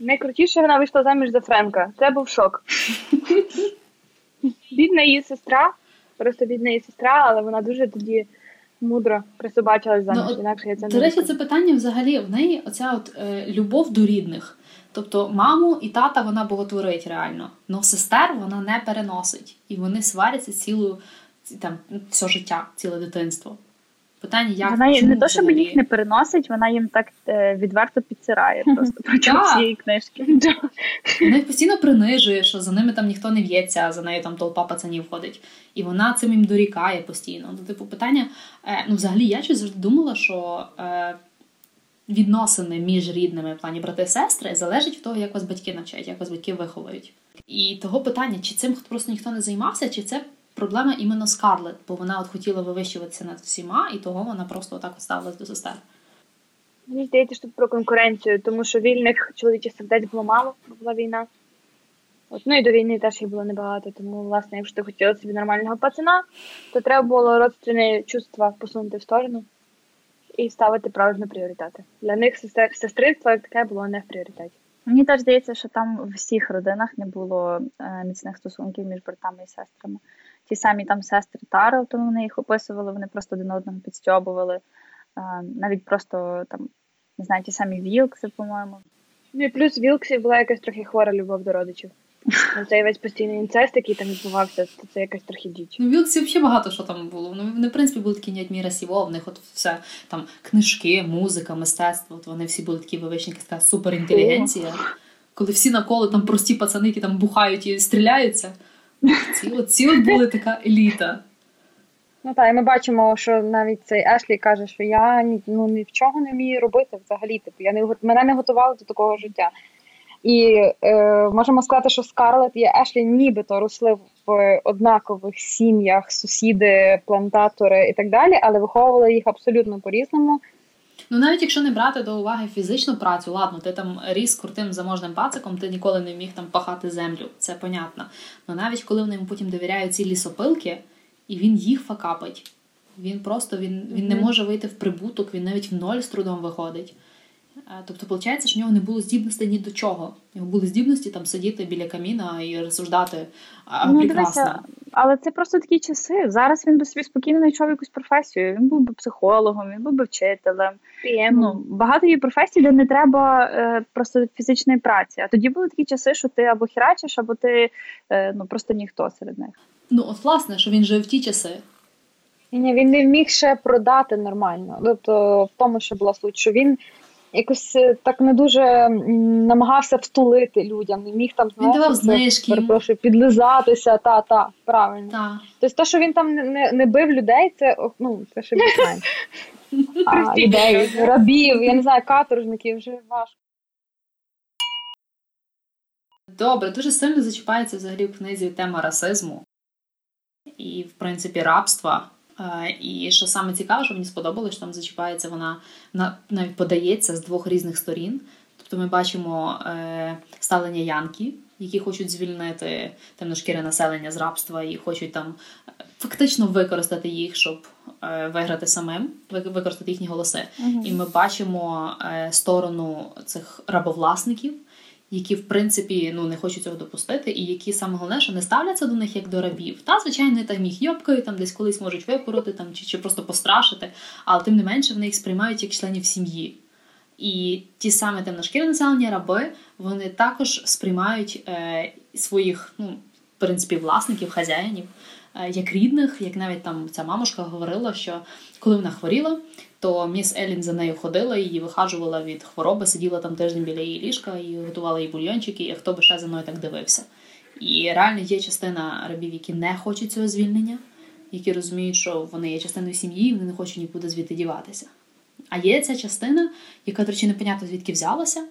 Найкрутіше вона вийшла заміж за Френка. Це був шок. бідна її сестра, просто бідна її сестра, але вона дуже тоді мудро присобачилась заміж. Ну, Інакше я це До не речі, це питання взагалі в неї оця от е, любов до рідних. Тобто маму і тата вона боготворить реально, але сестер вона не переносить. І вони сваряться цілу там все життя, ціле дитинство. Питання, як вона чому не то, щоб взагалі? їх не переносить, вона їм так е, відверто підсирає просто протягом всієї книжки. Вона їх постійно принижує, що за ними там ніхто не в'ється, а за нею там толпа пацанів ходить. І вона цим їм дорікає постійно. Ну, типу, питання, е, ну, взагалі, я щось завжди думала, що е, відносини між рідними в плані брати і сестри залежить від того, як вас батьки навчають, як вас батьки виховують. І того питання, чи цим просто ніхто не займався, чи це проблема іменно Скарлет, бо вона от хотіла вивищуватися над всіма, і того вона просто отак от ставилась до сестер. Мені здається, що тут про конкуренцію, тому що вільних чоловічих сердець було мало, була війна. От, ну і до війни теж їх було небагато. Тому, власне, якщо ти хотіла собі нормального пацана, то треба було родственні чувства посунути в сторону і ставити правильно пріоритети. Для них сестринство як таке було не в пріоритеті. Мені теж здається, що там в всіх родинах не було е, міцних стосунків між братами і сестрами. Ті самі там сестри Тарлтон, вони їх описували, вони просто один одного підстьобували. Е, навіть просто там, не знаю, ті самі Вілкси, по-моєму. Ну і плюс Вілксі була якась трохи хвора любов до родичів. Ну, Цей весь постійний інцест, який там відбувався, то це якась трохи діч. Ну, Вілксі взагалі багато що там було. Ну, вони, в принципі, були такі Нядміра Сіво, в них от все там книжки, музика, мистецтво. От вони всі були такі якась така суперінтелігенція. Коли всі навколо там прості пацани, які там бухають і стріляються. Ці от, ці от були така еліта. Ну так, і ми бачимо, що навіть цей Ешлі каже, що я ні, ну, ні в чого не вмію робити взагалі. Типу, я не мене не готували до такого життя. І е, можемо сказати, що Скарлет і Ешлі нібито росли в однакових сім'ях, сусіди, плантатори і так далі, але виховували їх абсолютно по-різному. Ну навіть якщо не брати до уваги фізичну працю, ладно, ти там ріс крутим заможним пациком, ти ніколи не міг там пахати землю, це понятно. Але навіть коли вони йому потім довіряють ці лісопилки, і він їх факапить, він просто він, він не може вийти в прибуток, він навіть в ноль з трудом виходить. Тобто, виходить, що в нього не було здібностей ні до чого. В нього були здібності там сидіти біля каміна і розсуждати а, Ну, прекрасно. дивися, але це просто такі часи. Зараз він би собі спокійно знайшов якусь професію. Він був би психологом, він був би вчителем. Ну, багато є професій, де не треба е, просто фізичної праці. А тоді були такі часи, що ти або хірачиш, або ти е, ну, просто ніхто серед них. Ну, от власне, що він жив в ті часи. Ні, він не міг ще продати нормально. Тобто в тому, що була суть, що він якось е, так не дуже намагався втулити людям, не міг там знаєш, він давав знижки. перепрошую, підлизатися, та, та, правильно. Та. Тобто, те, що він там не не бив людей, це ну, це ще більш менше. людей, рабів, я не знаю, каторжників вже важко. Добре, дуже сильно зачіпається взагалі в книзі тема расизму і, в принципі, рабства. І що саме цікаве, що мені сподобалось, що там зачіпається вона навіть подається з двох різних сторін. Тобто ми бачимо е, ставлення янки, які хочуть звільнити темношкіре населення з рабства і хочуть там е, фактично використати їх, щоб е, виграти самим, використати їхні голоси. uh І ми бачимо е, сторону цих рабовласників які в принципі ну не хочуть цього допустити, і які саме головне, що не ставляться до них як до рабів. Та звичайно, там їх йобкають, там десь колись можуть випороти там чи, чи просто пострашити, але тим не менше вони їх сприймають як членів сім'ї. І ті саме темношкірі населення раби вони також сприймають е, своїх, ну, в принципі, власників, хазяїнів, е, як рідних, як навіть там ця мамушка говорила, що коли вона хворіла, то міс Елін за нею ходила, її вихажувала від хвороби, сиділа там тиждень біля її ліжка і готувала їй бульйончики, і хто би ще за мною так дивився. І реально є частина рабів, які не хочуть цього звільнення, які розуміють, що вони є частиною сім'ї, і вони не хочуть нікуди звідти діватися. А є ця частина, яка, до речі, непонятно звідки взялася,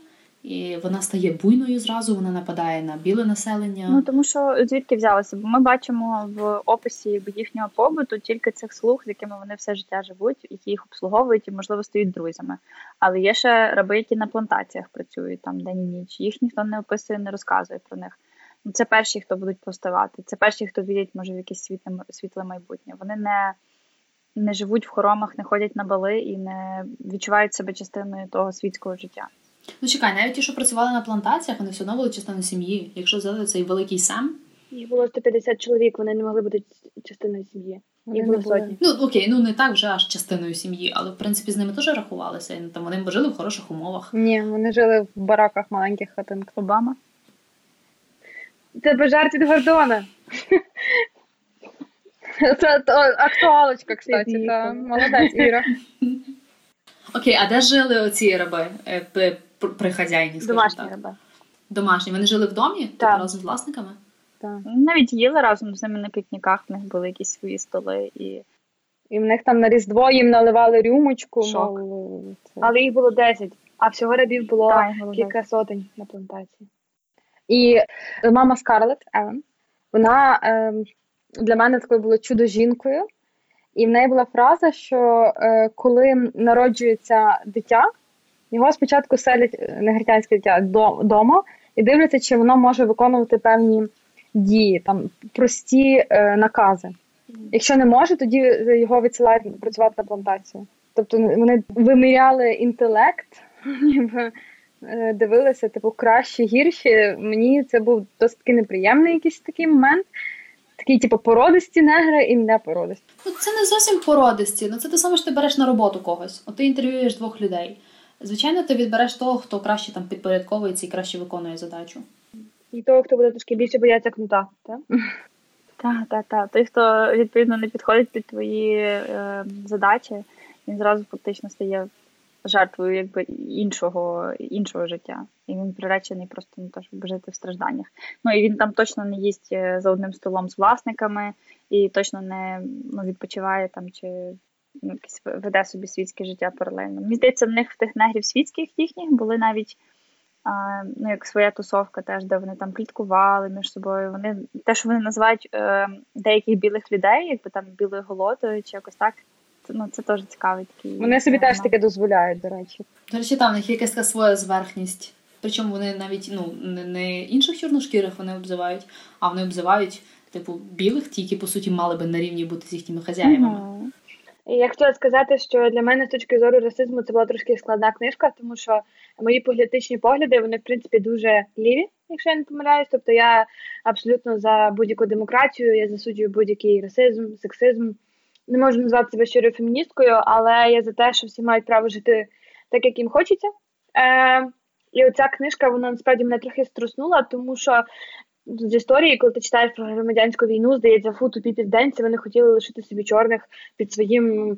і вона стає буйною зразу, вона нападає на біле населення. Ну тому що звідки взялося? Бо ми бачимо в описі їхнього побуту тільки цих слуг, з якими вони все життя живуть, які їх обслуговують і, можливо, стають друзями. Але є ще раби, які на плантаціях працюють там день і ніч. Їх ніхто не описує, не розказує про них. Ну, Це перші, хто будуть поставати. Це перші, хто вірять, може, в якесь світле світле майбутнє. Вони не. Не живуть в хоромах, не ходять на бали і не відчувають себе частиною того світського життя. Ну чекай, навіть ті, що працювали на плантаціях, вони все одно були частиною сім'ї. Якщо взяти цей великий сам. Їх було 150 чоловік, вони не могли бути частиною сім'ї. Їх було сотні. Ну окей, ну не так вже аж частиною сім'ї, але в принципі з ними теж рахувалися. Там вони жили в хороших умовах. Ні, вони жили в бараках маленьких хатинок Обама. Це жарт від Гордона. Це актуалочка, кстати. Молодець Іра. Окей, а де жили оці раби е, при хазяїні? Домашні так? раби. Домашні. Вони жили в домі типу, разом з власниками? Так. Навіть їли разом з ними на пікніках, в них були якісь свої столи і. І в них там на Різдво їм наливали рюмочку. Шок. Мов, Але їх було 10, а всього рабів було так, кілька сотень на плантації. І мама Скарлетт Еван, вона е, для мене такою була чудо-жінкою. І в неї була фраза, що е, коли народжується дитя, його спочатку селять е, негритянське дитя вдома і дивляться, чи воно може виконувати певні дії, там прості е, накази. Якщо не може, тоді його відсилають працювати на плантацію. Тобто вони виміряли інтелект, ніби е, дивилися, типу, краще, гірші. Мені це був досить неприємний якийсь такий момент. Такі, типу, породисті негри і не породисті. Ну, це не зовсім породисті. Ну це те саме, що ти береш на роботу когось. От ти інтерв'юєш двох людей. Звичайно, ти відбереш того, хто краще там підпорядковується і краще виконує задачу. І того, хто буде трошки більше боятися кнута, так? Так, так, так. Той, хто відповідно не підходить під твої е, задачі, він зразу фактично стає жертвою якби іншого іншого життя. І він приречений просто на те, щоб жити в стражданнях. Ну і він там точно не їсть е, за одним столом з власниками, і точно не ну, відпочиває там чи якесь веде собі світське життя паралельно. Мені здається, в них в тих негрів світських їхніх були навіть. А, ну, як своя тусовка, теж, де вони там пліткували між собою. Вони те, що вони називають е, деяких білих людей, якби там білою голотою, чи якось так, ну це теж цікавий такий. Вони собі теж таке дозволяють, до речі. До речі, там в них якась така своя зверхність. Причому вони навіть ну, не інших чорношкірих вони обзивають, а вони обзивають, типу, білих, ті, які, по суті, мали би на рівні бути з їхніми хазяївами. Mm-hmm. Я хотіла сказати, що для мене з точки зору расизму це була трошки складна книжка, тому що мої політичні погляди, вони, в принципі, дуже ліві, якщо я не помиляюсь. Тобто я абсолютно за будь-яку демократію, я засуджую будь-який расизм, сексизм не можу назвати себе щирою феміністкою, але я за те, що всі мають право жити так, як їм хочеться. Е, І оця книжка вона насправді мене трохи струснула, тому що з історії, коли ти читаєш про громадянську війну, здається, фу, тупі південці, вони хотіли лишити собі чорних під своїм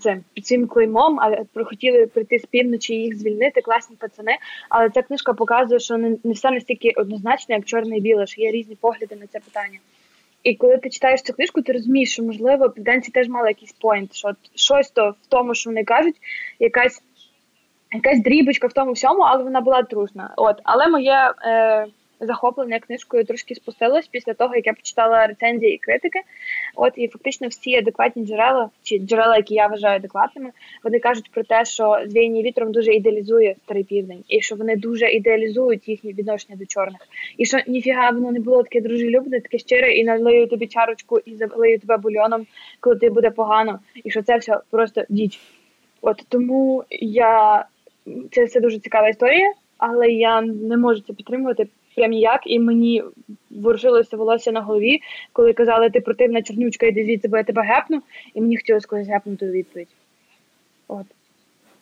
це, під своїм клеймом, а хотіли прийти з півночі і їх звільнити, класні пацани. Але ця книжка показує, що не, не все настільки однозначно, як чорне і біле, що є різні погляди на це питання. І коли ти читаєш цю книжку, ти розумієш, що можливо південці теж мали якийсь поінт, що щось то в тому, що вони кажуть, якась якась дрібочка в тому всьому, але вона була трушна. От, але моє. Е, захоплення книжкою трошки спустилось після того, як я почитала рецензії і критики. От і фактично всі адекватні джерела, чи джерела, які я вважаю адекватними, вони кажуть про те, що звіяння вітром дуже ідеалізує старий південь, і що вони дуже ідеалізують їхні відношення до чорних. І що ніфіга воно не було таке дружелюбне, таке щире, і налию тобі чарочку і залию тебе бульоном, коли ти буде погано, і що це все просто діч. От тому я це все дуже цікава історія, але я не можу це підтримувати прям ніяк, і мені ворушилося волосся на голові, коли казали, ти противна чорнючка, іди звідси, бо я тебе гепну, і мені хотілося когось гепнути у відповідь. От,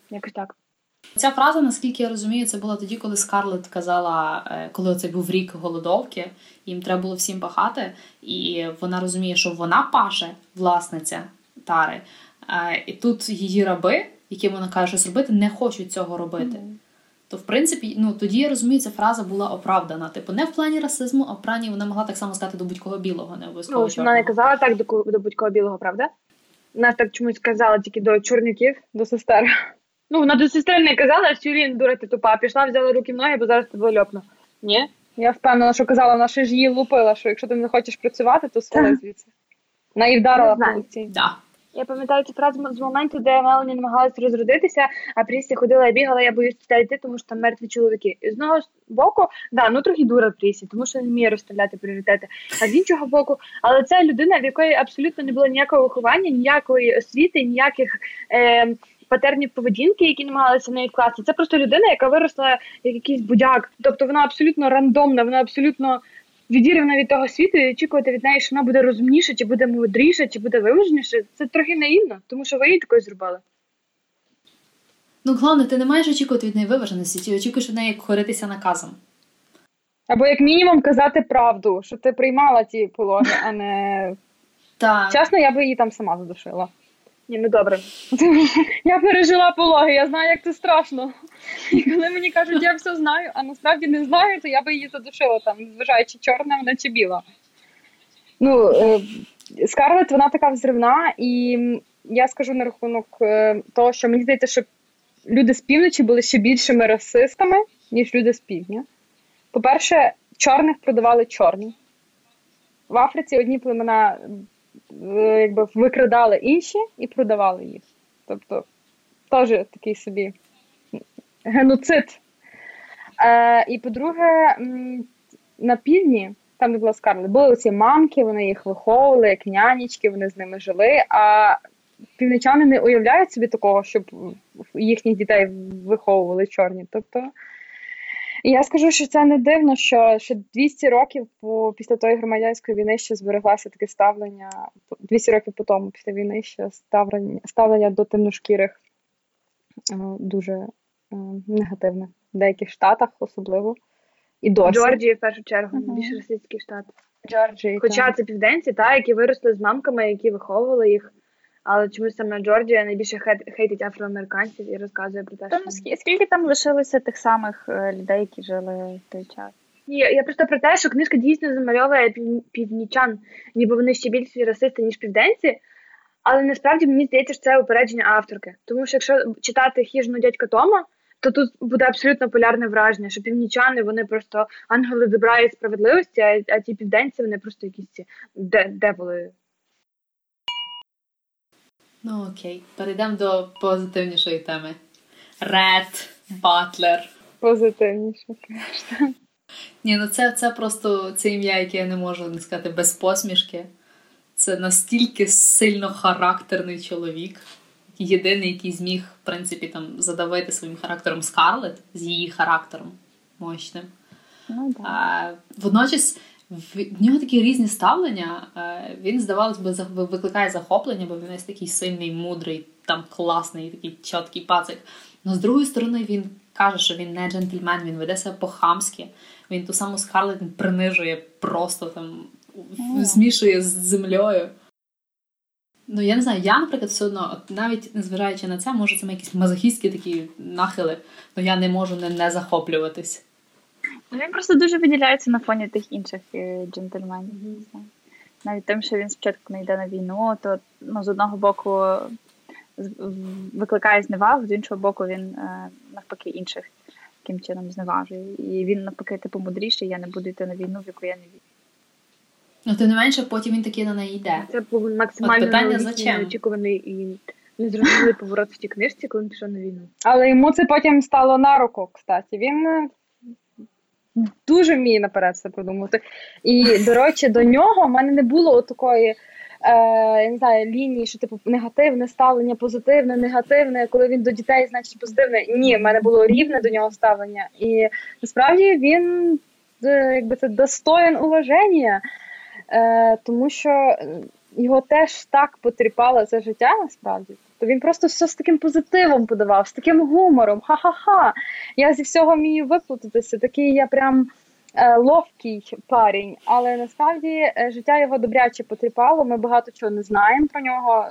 якось так. Ця фраза, наскільки я розумію, це було тоді, коли Скарлет казала, е, коли це був рік голодовки, їм треба було всім пахати, і вона розуміє, що вона паше, власниця тари. Е, і тут її раби, яким вона каже, що зробити, не хочуть цього робити. Mm-hmm то в принципі, ну тоді я розумію, ця фраза була оправдана. Типу, не в плані расизму, а в плані вона могла так само сказати до будь-кого білого, не обов'язково. Ну, вона не казала так до, до будь-кого білого, правда? Вона так чомусь казала тільки до чорняків, до сестер. Ну, вона до сестри не казала, що він дура ти тупа, пішла, взяла руки в ноги, бо зараз тебе льопну. Ні? Я впевнена, що казала, вона ще ж її лупила, що якщо ти не хочеш працювати, то свали звідси. Вона її вдарила по лиці. Да. Я пам'ятаю цю фразу з моменту, де Мелані намагалась розродитися, а Прісі ходила і бігала, я боюсь туди йти, тому що там мертві чоловіки. І з одного боку, да, ну трохи дура Прісі, тому що не вміє розставляти пріоритети. А з іншого боку, але це людина, в якої абсолютно не було ніякого виховання, ніякої освіти, ніяких. Е, Патернів поведінки, які намагалися в неї вкласти. Це просто людина, яка виросла як якийсь будяк. Тобто вона абсолютно рандомна, вона абсолютно відірвана від того світу і очікувати від неї, що вона буде розумніша, чи буде мудріша, чи буде виважніша, це трохи наївно, тому що ви її такою зробили. Ну, головне, ти не маєш очікувати від неї виваженості, ти очікуєш від неї коритися наказом. Або, як мінімум, казати правду, що ти приймала ті пологи, а не. Так. Чесно, я би її там сама задушила. Ні, ну добре. Я пережила пологи, я знаю, як це страшно. І коли мені кажуть, я все знаю, а насправді не знаю, то я би її задушила там, зважаючи чорна вона чи біла. Ну, е, Скарлет, вона така взривна, і я скажу на рахунок е, того, що мені здається, що люди з півночі були ще більшими расистами, ніж люди з півдня. По-перше, чорних продавали чорні. В Африці одні племена якби викрадали інші і продавали їх. Тобто теж такий собі геноцид. Е, І по-друге, на півдні, там де була Скарлет, були оці мамки, вони їх виховували, як нянечки, вони з ними жили. А північани не уявляють собі такого, щоб їхніх дітей виховували чорні. Тобто і я скажу, що це не дивно, що ще 200 років по після тої громадянської війни ще збереглося таке ставлення 200 років по тому після війни ще ставлення ставлення до темношкірих е, дуже е, негативне в деяких штатах, особливо і досі. Джорджії в першу чергу, uh-huh. більш російський штат. Джорджії, Хоча так. це південці, та які виросли з мамками, які виховували їх. Але чомусь саме Джорджія найбільше хейтить афроамериканців і розказує про те, що... Там, скільки там лишилося тих самих е, людей, які жили в той час? Ні, я просто про те, що книжка дійсно замальовує північан, ніби вони ще більші расисти, ніж південці. Але насправді мені здається, що це упередження авторки. Тому що якщо читати хіжну дядька Тома, то тут буде абсолютно полярне враження, що північани вони просто ангели добра і справедливості, а, а ті південці вони просто якісь ці Ну окей, перейдемо до позитивнішої теми. Ред Батлер. Позитивніше, звісно. Ні, ну це це просто це ім'я, яке я не можу не сказати без посмішки. Це настільки сильно характерний чоловік. Єдиний, який зміг, в принципі, там задавити своїм характером Скарлет з її характером мощним. Ну, да. а, Водночас в нього такі різні ставлення. Е, він, здавалось би, викликає захоплення, бо він ось такий сильний, мудрий, там класний, такий чіткий пацик. Але з другої сторони, він каже, що він не джентльмен, він веде себе по-хамськи. Він ту саму Скарлет принижує просто там, змішує з землею. Ну, я не знаю, я, наприклад, все одно, навіть незважаючи на це, може, це якісь мазохістські такі нахили, але я не можу не, не захоплюватись. Ну, Він просто дуже виділяється на фоні тих інших е, джентльменів. Mm-hmm. Навіть тим, що він спочатку не йде на війну, то ну, з одного боку викликає зневагу, з іншого боку, він е, навпаки інших таким чином зневажує. І він навпаки типу мудріший, я не буду йти на війну, в яку я не вірю. Ну, тим не менше, потім він таки на неї йде. Це був максимально неочікуваний і незрозумілий поворот в тій книжці, коли він пішов на війну. Але йому це потім стало на руку, кстати. Він е, дуже вміє наперед це продумати. І, до речі, до нього в мене не було такої е, я не знаю, лінії, що типу негативне ставлення, позитивне, негативне, коли він до дітей, значить позитивне. Ні, в мене було рівне до нього ставлення. І насправді він е, якби це достоїн уваження е, тому що його теж так потріпало це життя насправді. То він просто все з таким позитивом подавав, з таким гумором. Ха-ха-ха. Я зі всього вмію виплутатися. Такий я прям е, ловкий парень. Але насправді е, життя його добряче потріпало. Ми багато чого не знаємо про нього.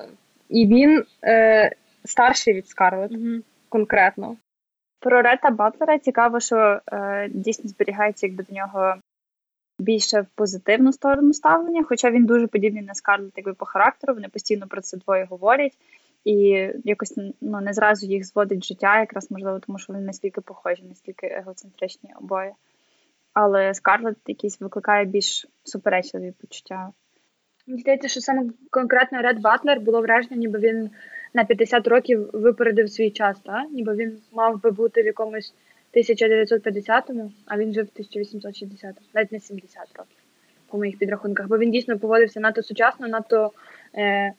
І він е, старший від Скарлет mm-hmm. конкретно. Про Рета Батлера цікаво, що е, дійсно зберігається якби до нього більше в позитивну сторону ставлення, хоча він дуже подібний на Скарлет якби по характеру, вони постійно про це двоє говорять, і якось ну, не зразу їх зводить життя, якраз можливо, тому що вони настільки похожі, настільки егоцентричні обоє. Але Скарлет якийсь викликає більш суперечливі почуття. Мені здається, що саме конкретно Ред Батлер було враження, ніби він на 50 років випередив свій час, та? ніби він мав би бути в якомусь 1950-му, а він жив в 1860-му, навіть не 70 років по моїх підрахунках, бо він дійсно поводився надто сучасно, надто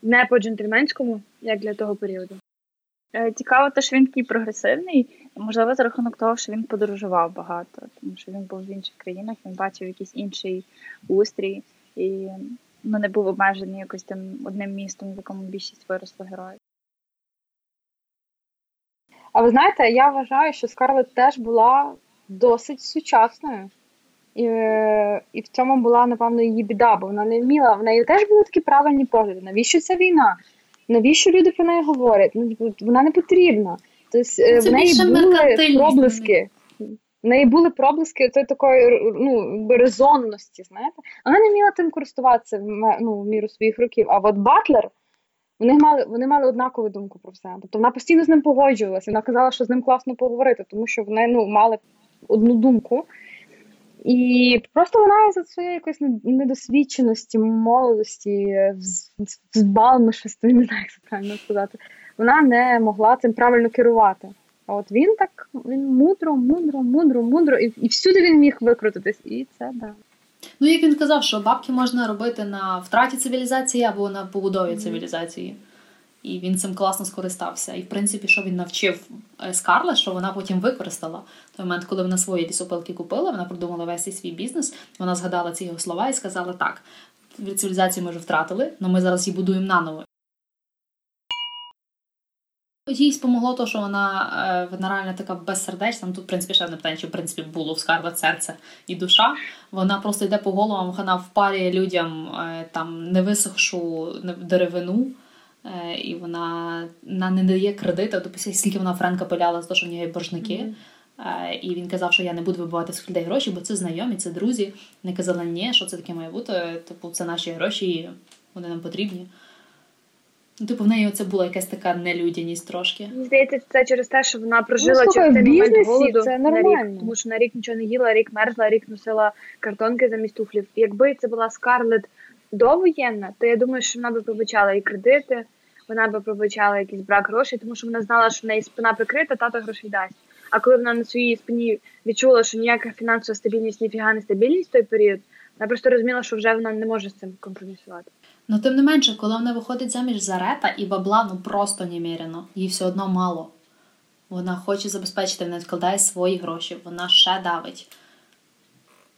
не по-джентльменському, як для того періоду. Е, цікаво, те, що він такий прогресивний, можливо, за рахунок того, що він подорожував багато, тому що він був в інших країнах, він бачив якийсь інший устрій і ну, не був обмежений якось тим одним містом, в якому більшість виросли героїв. А ви знаєте, я вважаю, що Скарлет теж була досить сучасною. І і в цьому була, напевно, її біда, бо вона не вміла. В неї теж були такі правильні погляди. Навіщо ця війна? Навіщо люди про неї говорять? Ну, Вона не потрібна. Тобто, е, в неї були проблиски. В неї були проблиски такої ну, резонності, знаєте. Вона не вміла тим користуватися ну, в міру своїх років. А от Батлер. Вони мали вони мали однакову думку про все. Тобто вона постійно з ним погоджувалася. Вона казала, що з ним класно поговорити, тому що вони ну, мали одну думку. І просто вона за своєї якоїсь недосвідченості, молодості, збалмишості, не знаю, як це правильно сказати, вона не могла цим правильно керувати. А от він так він мудро, мудро, мудро, мудро, і і всюди він міг викрутитись. І це да. Ну, як він казав, що бабки можна робити на втраті цивілізації або на побудові цивілізації. І він цим класно скористався. І, в принципі, що він навчив е, Скарла, що вона потім використала. Той момент, коли вона свої лісопилки купила, вона продумала весь свій бізнес, вона згадала ці його слова і сказала: так, цивілізацію ми вже втратили, але ми зараз її будуємо наново. Їй спомогло то, що вона е, вона реально така безсердечна. Тут, в принципі, ще не питання, чи в принципі було в Скарлет серце і душа. Вона просто йде по головам, вона впарює людям е, там невисохшу деревину, і вона вона не дає кредиту. Допустим, скільки вона Френка пиляла з того, що в нього є боржники. Mm-hmm. І він казав, що я не буду вибивати з людей гроші, бо це знайомі, це друзі. Вони казали, ні, що це таке має бути. Типу, це наші гроші, і вони нам потрібні. Ну, типу, в неї це була якась така нелюдяність трошки. Мені здається, це через те, що вона прожила ну, через цей момент голоду це на рік, тому що на рік нічого не їла, рік мерзла, рік носила картонки замість туфлів. Якби це була Скарлет довоєнна, то я думаю, що вона би пробачала і кредити, вона би пробачала якийсь брак грошей, тому що вона знала, що в неї спина прикрита, тато грошей дасть. А коли вона на своїй спині відчула, що ніяка фінансова стабільність, ніфіга не стабільність в той період, вона просто розуміла, що вже вона не може з цим компромісувати. Ну, тим не менше, коли вона виходить заміж за рета і бабла ну просто неміряно, їй все одно мало. Вона хоче забезпечити, вона відкладає свої гроші, вона ще давить.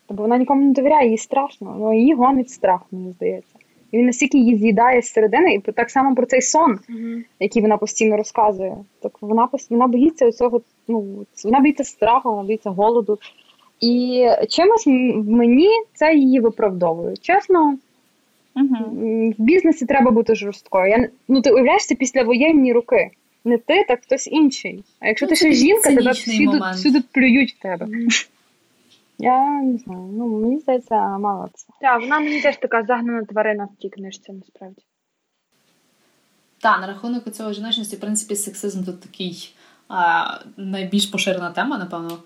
Бо вона нікому не довіряє, їй страшно, ну її гонить страх, мені здається. І він настільки її з'їдає з середини, і так само про цей сон, який вона постійно розказує. Так вона вона боїться цього, ну вона боїться страху, вона боїться голоду. І чимось мені це її виправдовує. Чесно, uh-huh. в бізнесі треба бути жорсткою. Я, Ну ти уявляєшся після воєнні роки. Не ти, так хтось інший. А якщо ну, ти ще жінка, тебе всюди, всюди плюють в тебе. Mm-hmm. Я не знаю, ну мені здається, мало це. Так, вона мені теж така загнана тварина в тій книжці, насправді. Так, на рахунок цього жіночності, в принципі, сексизм тут такий а, найбільш поширена тема, напевно.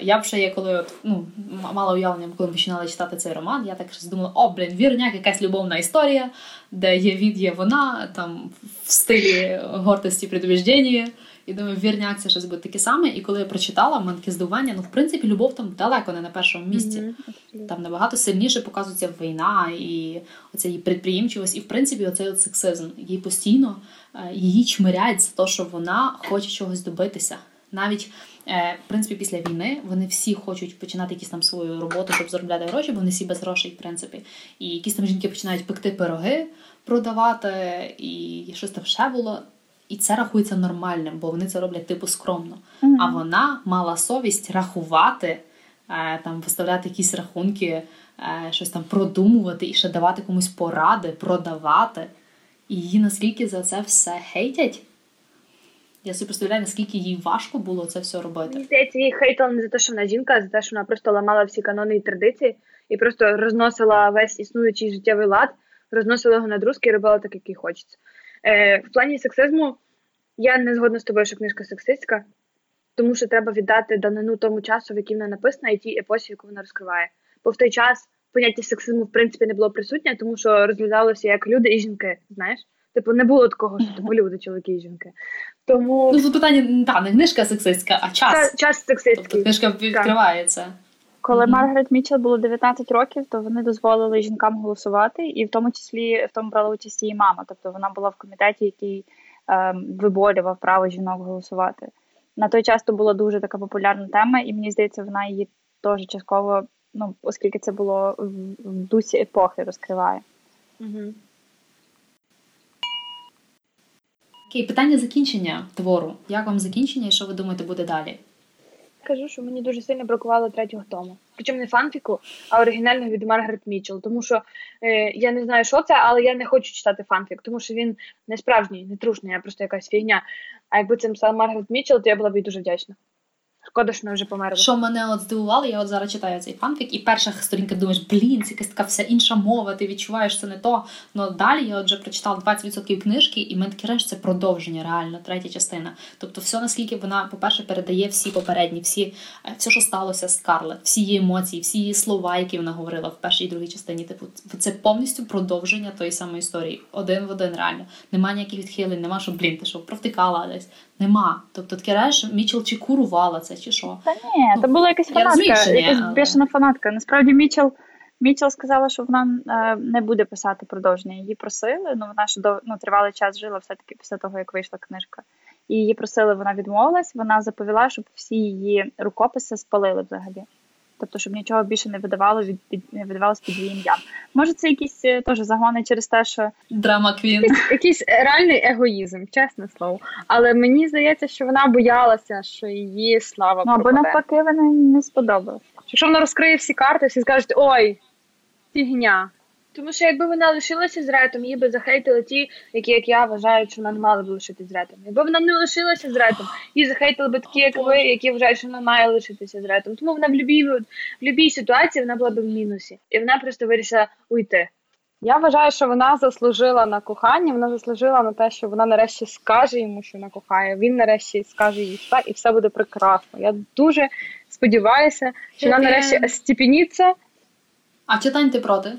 Я б ще є, коли от, ну, мала уявлення, коли ми починали читати цей роман, я так думала, о, блін, вірняк, якась любовна історія, де є від, є вона, там в стилі гордості предубіждення. І думаю, вірняк це щось буде таке саме. І коли я прочитала, в мене таке здивування, ну в принципі, любов там далеко не на першому місці. Mm-hmm. Там набагато сильніше показується війна і оця її підприємчивість, і в принципі, оцей от сексизм. Їй постійно е, її чмирять за те, що вона хоче чогось добитися. Навіть е, в принципі після війни вони всі хочуть починати якісь там свою роботу, щоб заробляти гроші, бо вони всі без грошей, в принципі. І якісь там жінки починають пекти пироги, продавати, і щось там ще було. І це рахується нормальним, бо вони це роблять типу скромно. Mm-hmm. А вона мала совість рахувати, е, там виставляти якісь рахунки, е, щось там продумувати і ще давати комусь поради, продавати. І її наскільки за це все хейтять. Я собі представляю, наскільки їй важко було це все робити. Мені здається, її хейтали не за те, що вона жінка, а за те, що вона просто ламала всі канони і традиції і просто розносила весь існуючий життєвий лад, розносила його на друзки і робила так, як їй хочеться. Е, В плані сексизму я не згодна з тобою, що книжка сексистська, тому що треба віддати данину тому часу, в який вона написана, і тій епосі, яку вона розкриває. Бо в той час поняття сексизму в принципі не було присутнє, тому що розглядалося як люди і жінки. Знаєш? Типу, не було такого, що типу люди, чоловіки і жінки. Тому ну тут питання та не книжка сексистська, а час Та, час сексистський. Тобто книжка відкривається. Коли mm-hmm. Маргарет Мічел було 19 років, то вони дозволили жінкам голосувати, і в тому числі в тому брала участь її мама. Тобто вона була в комітеті, який ем, виборював право жінок голосувати. На той час то була дуже така популярна тема, і мені здається, вона її теж частково, ну оскільки це було в, в дусі епохи, розкриває. Mm-hmm. Окей, питання закінчення твору. Як вам закінчення і що ви думаєте буде далі? Кажу, що мені дуже сильно бракувало третього тому. Причому не фанфіку, а оригінального від Маргарет Мічел. Тому що е, я не знаю, що це, але я не хочу читати фанфік, тому що він не справжній, не трушний, а просто якась фігня. А якби це писала Маргарет Мічел, то я була б їй дуже вдячна. Шкода, що вона вже померла. Що мене от здивувало, я от зараз читаю цей фанфік, і перша сторінка думаєш, блін, це якась така вся інша мова, ти відчуваєш це не то. Ну далі я от вже прочитала 20% книжки, і мене таке це продовження, реально, третя частина. Тобто, все наскільки вона, по-перше, передає всі попередні, всі, е, все, що сталося з Скарлет, всі її емоції, всі її слова, які вона говорила в першій і другій частині. Типу, це повністю продовження тої самої історії. Один в один, реально. Нема ніяких відхилень, нема, що блін, ти що провтикала десь. Нема. Тобто таке Мічел чи курувала це, чи що? Та ні, ну, це була якась фанатка, якась але... бішена фанатка. Насправді Мічел Мічел сказала, що вона е, не буде писати продовження. Її просили, ну вона ж до ну, тривалий час жила все-таки після того, як вийшла книжка. І її просили, вона відмовилась, вона заповіла, щоб всі її рукописи спалили взагалі тобто, щоб нічого більше не видавало від під не видавалось під її ім'ям. Може, це якісь е, теж загони через те, що драма квін, якийсь, якийсь реальний егоїзм, чесне слово. Але мені здається, що вона боялася, що її слава Ну, або навпаки, вона не сподобалася. Якщо вона розкриє всі карти, всі скажуть ой, фігня. Тому що якби вона лишилася з ретом, її би захейтили ті, які, як я, вважають, що вона не мала б лишитися з ретом. Якби вона не лишилася з ретом, її захейтили б такі, як ви, які вважають, що вона має лишитися з ретом. Тому вона в любій, в любій ситуації вона була б в мінусі. І вона просто вирішила уйти. Я вважаю, що вона заслужила на кохання, вона заслужила на те, що вона нарешті скаже йому, що вона кохає. Він нарешті скаже їй все, і все буде прекрасно. Я дуже сподіваюся, що вона нарешті стіпеніться. А читань ти проти?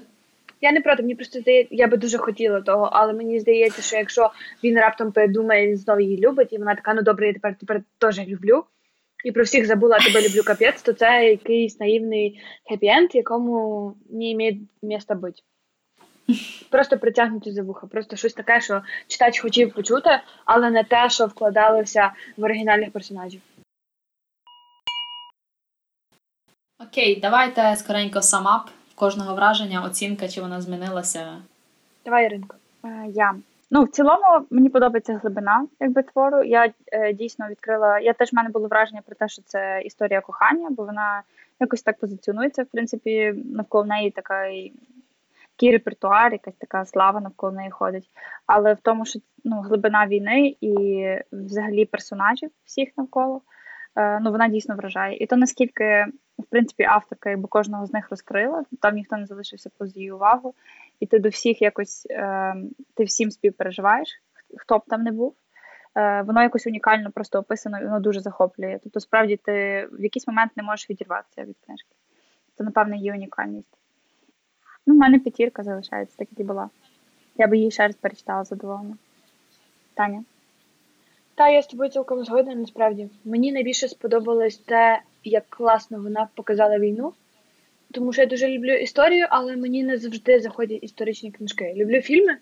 Я не проти, мені просто здається, я би дуже хотіла того, але мені здається, що якщо він раптом передумає, він знову її любить, і вона така, ну добре, я тепер тепер теж люблю. І про всіх забула тебе люблю капець, то це якийсь наївний хеппі-енд, якому не має міста бути. Просто притягнуті за вуха. Просто щось таке, що читач хотів почути, але не те, що вкладалося в оригінальних персонажів. Окей, давайте скоренько самап кожного враження, оцінка, чи вона змінилася. Давай, Іринко. Е, Я. Ну, в цілому мені подобається глибина якби твору. Я е, дійсно відкрила. Я теж в мене було враження про те, що це історія кохання, бо вона якось так позиціонується. В принципі, навколо неї така такий репертуар, якась така слава навколо неї ходить. Але в тому, що ну, глибина війни і взагалі персонажів всіх навколо, ну вона дійсно вражає. І то наскільки, в принципі, авторка якби кожного з них розкрила, там ніхто не залишився поза її увагу і ти до всіх якось е, ти всім співпереживаєш, хто б там не був. Е, воно якось унікально просто описано, і воно дуже захоплює. Тобто, справді, ти в якийсь момент не можеш відірватися від книжки. Це, напевно, її унікальність. Ну, в мене п'ятірка залишається, так і була. Я би її ще раз перечитала задоволена. Таня. Та я з тобою цілком згодна, насправді. Мені найбільше сподобалось те, як класно вона показала війну. Тому що я дуже люблю історію, але мені не завжди заходять історичні книжки. Люблю фільми,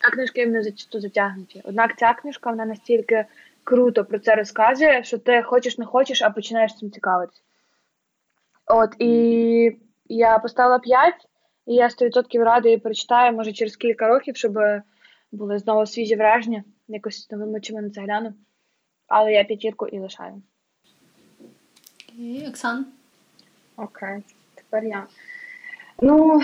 а книжки мене зачасту затягнуті. Однак ця книжка вона настільки круто про це розказує, що ти хочеш не хочеш, а починаєш цим цікавитися. От і я поставила 5, і я 100% рада її прочитаю, може через кілька років, щоб були знову свіжі враження, якось новими очима на це гляну. Але я п'ятірку і лишаю. І Оксан. Окей, тепер я. Ну,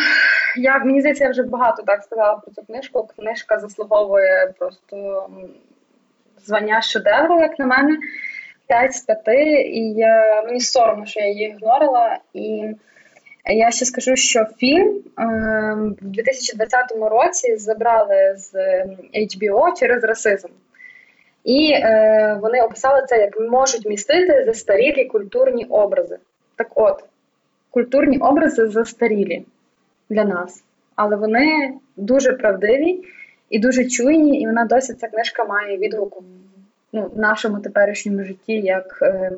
я, мені здається, я вже багато так сказала про цю книжку. Книжка заслуговує просто звання шедевру, як на мене. 5 з 5. І я, мені соромно, що я її ігнорила. І я ще скажу, що фільм е, в 2020 році забрали з ем, HBO через расизм. І е, вони описали це як можуть містити застарілі культурні образи. Так от, культурні образи застарілі для нас, але вони дуже правдиві і дуже чуйні, і вона досі ця книжка має відгук в ну, нашому теперішньому житті, як, е,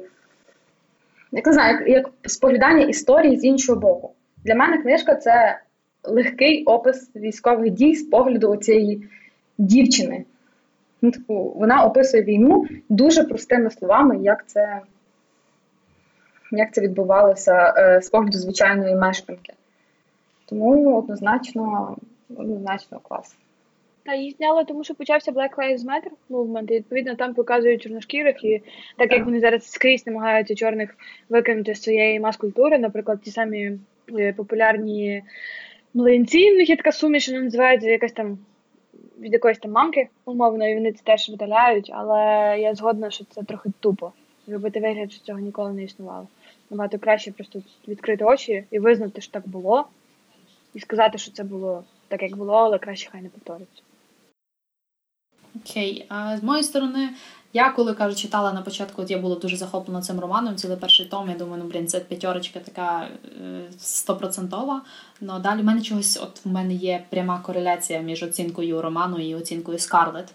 як не знаю, як, як споглядання історії з іншого боку. Для мене книжка це легкий опис військових дій з погляду цієї дівчини. Ну, типу, вона описує війну дуже простими словами, як це, як це відбувалося е, з погляду звичайної мешканки. Тому однозначно, однозначно клас. Та її зняли, тому що почався Black Lives Matter movement, і відповідно там показують чорношкірих, і так як вони зараз скрізь намагаються чорних викинути з своєї мас-культури, наприклад, ті самі е, популярні млинці, в них є така суміш, вона називається якась там від якоїсь там мамки, умовно, і вони це теж видаляють, але я згодна, що це трохи тупо. Робити вигляд, що цього ніколи не існувало. Набагато краще просто відкрити очі і визнати, що так було, і сказати, що це було так, як було, але краще хай не повториться. Окей, а з моєї сторони, я коли кажу, читала на початку, от я була дуже захоплена цим романом, цілий перший том, я думаю, ну блін, це п'ятерочка така е, стопроцентова. Ну далі в мене чогось, от в мене є пряма кореляція між оцінкою роману і оцінкою Скарлет.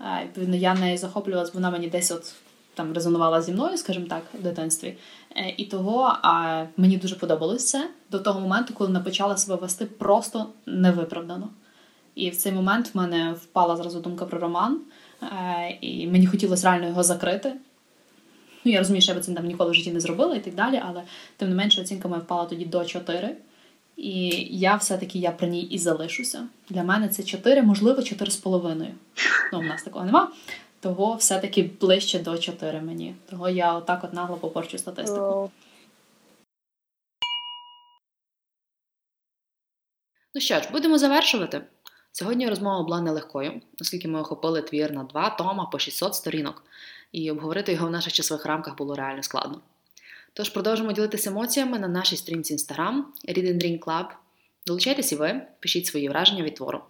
Е, Відповідно, я нею захоплювалась, вона мені десь от там резонувала зі мною, скажімо так, в дитинстві. Е, І того а, мені дуже подобалось це до того моменту, коли вона почала себе вести просто невиправдано. І в цей момент в мене впала зразу думка про роман, е, і мені хотілося реально його закрити. Ну, я розумію, що я би це там ніколи в житті не зробила і так далі, але тим не менше оцінка моя впала тоді до 4. І я все-таки я при ній і залишуся. Для мене це 4, можливо, 4,5. Ну, у нас такого нема. Того все-таки ближче до 4 мені. Того я отак от нагло попорчу статистику. Ну що ж, будемо завершувати. Сьогодні розмова була нелегкою, оскільки ми охопили твір на два тома по 600 сторінок, і обговорити його в наших часових рамках було реально складно. Тож продовжимо ділитися емоціями на нашій сторінці Instagram Read and Drink Club. Долучайтесь і ви, пишіть свої враження від твору.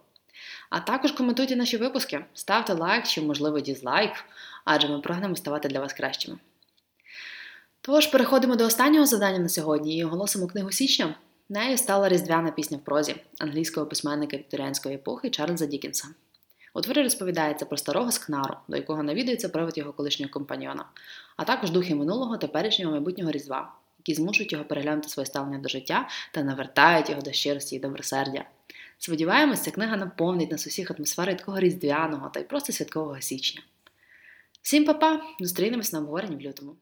А також коментуйте наші випуски, ставте лайк чи, можливо, дізлайк, адже ми прагнемо ставати для вас кращими. Тож переходимо до останнього завдання на сьогодні і оголосимо книгу січня. Нею стала різдвяна пісня в прозі англійського письменника вікторіанської епохи Чарльза Дікінса. У творі розповідається про старого скнару, до якого навідується привид його колишнього компаньйона, а також духи минулого теперішнього майбутнього різдва, які змушують його переглянути своє ставлення до життя та навертають його до щирості і добросердя. Сподіваємось, ця книга наповнить нас усіх атмосферою такого різдвяного та й просто святкового січня. Всім па-па! Зустрінемось на обговоренні в лютому.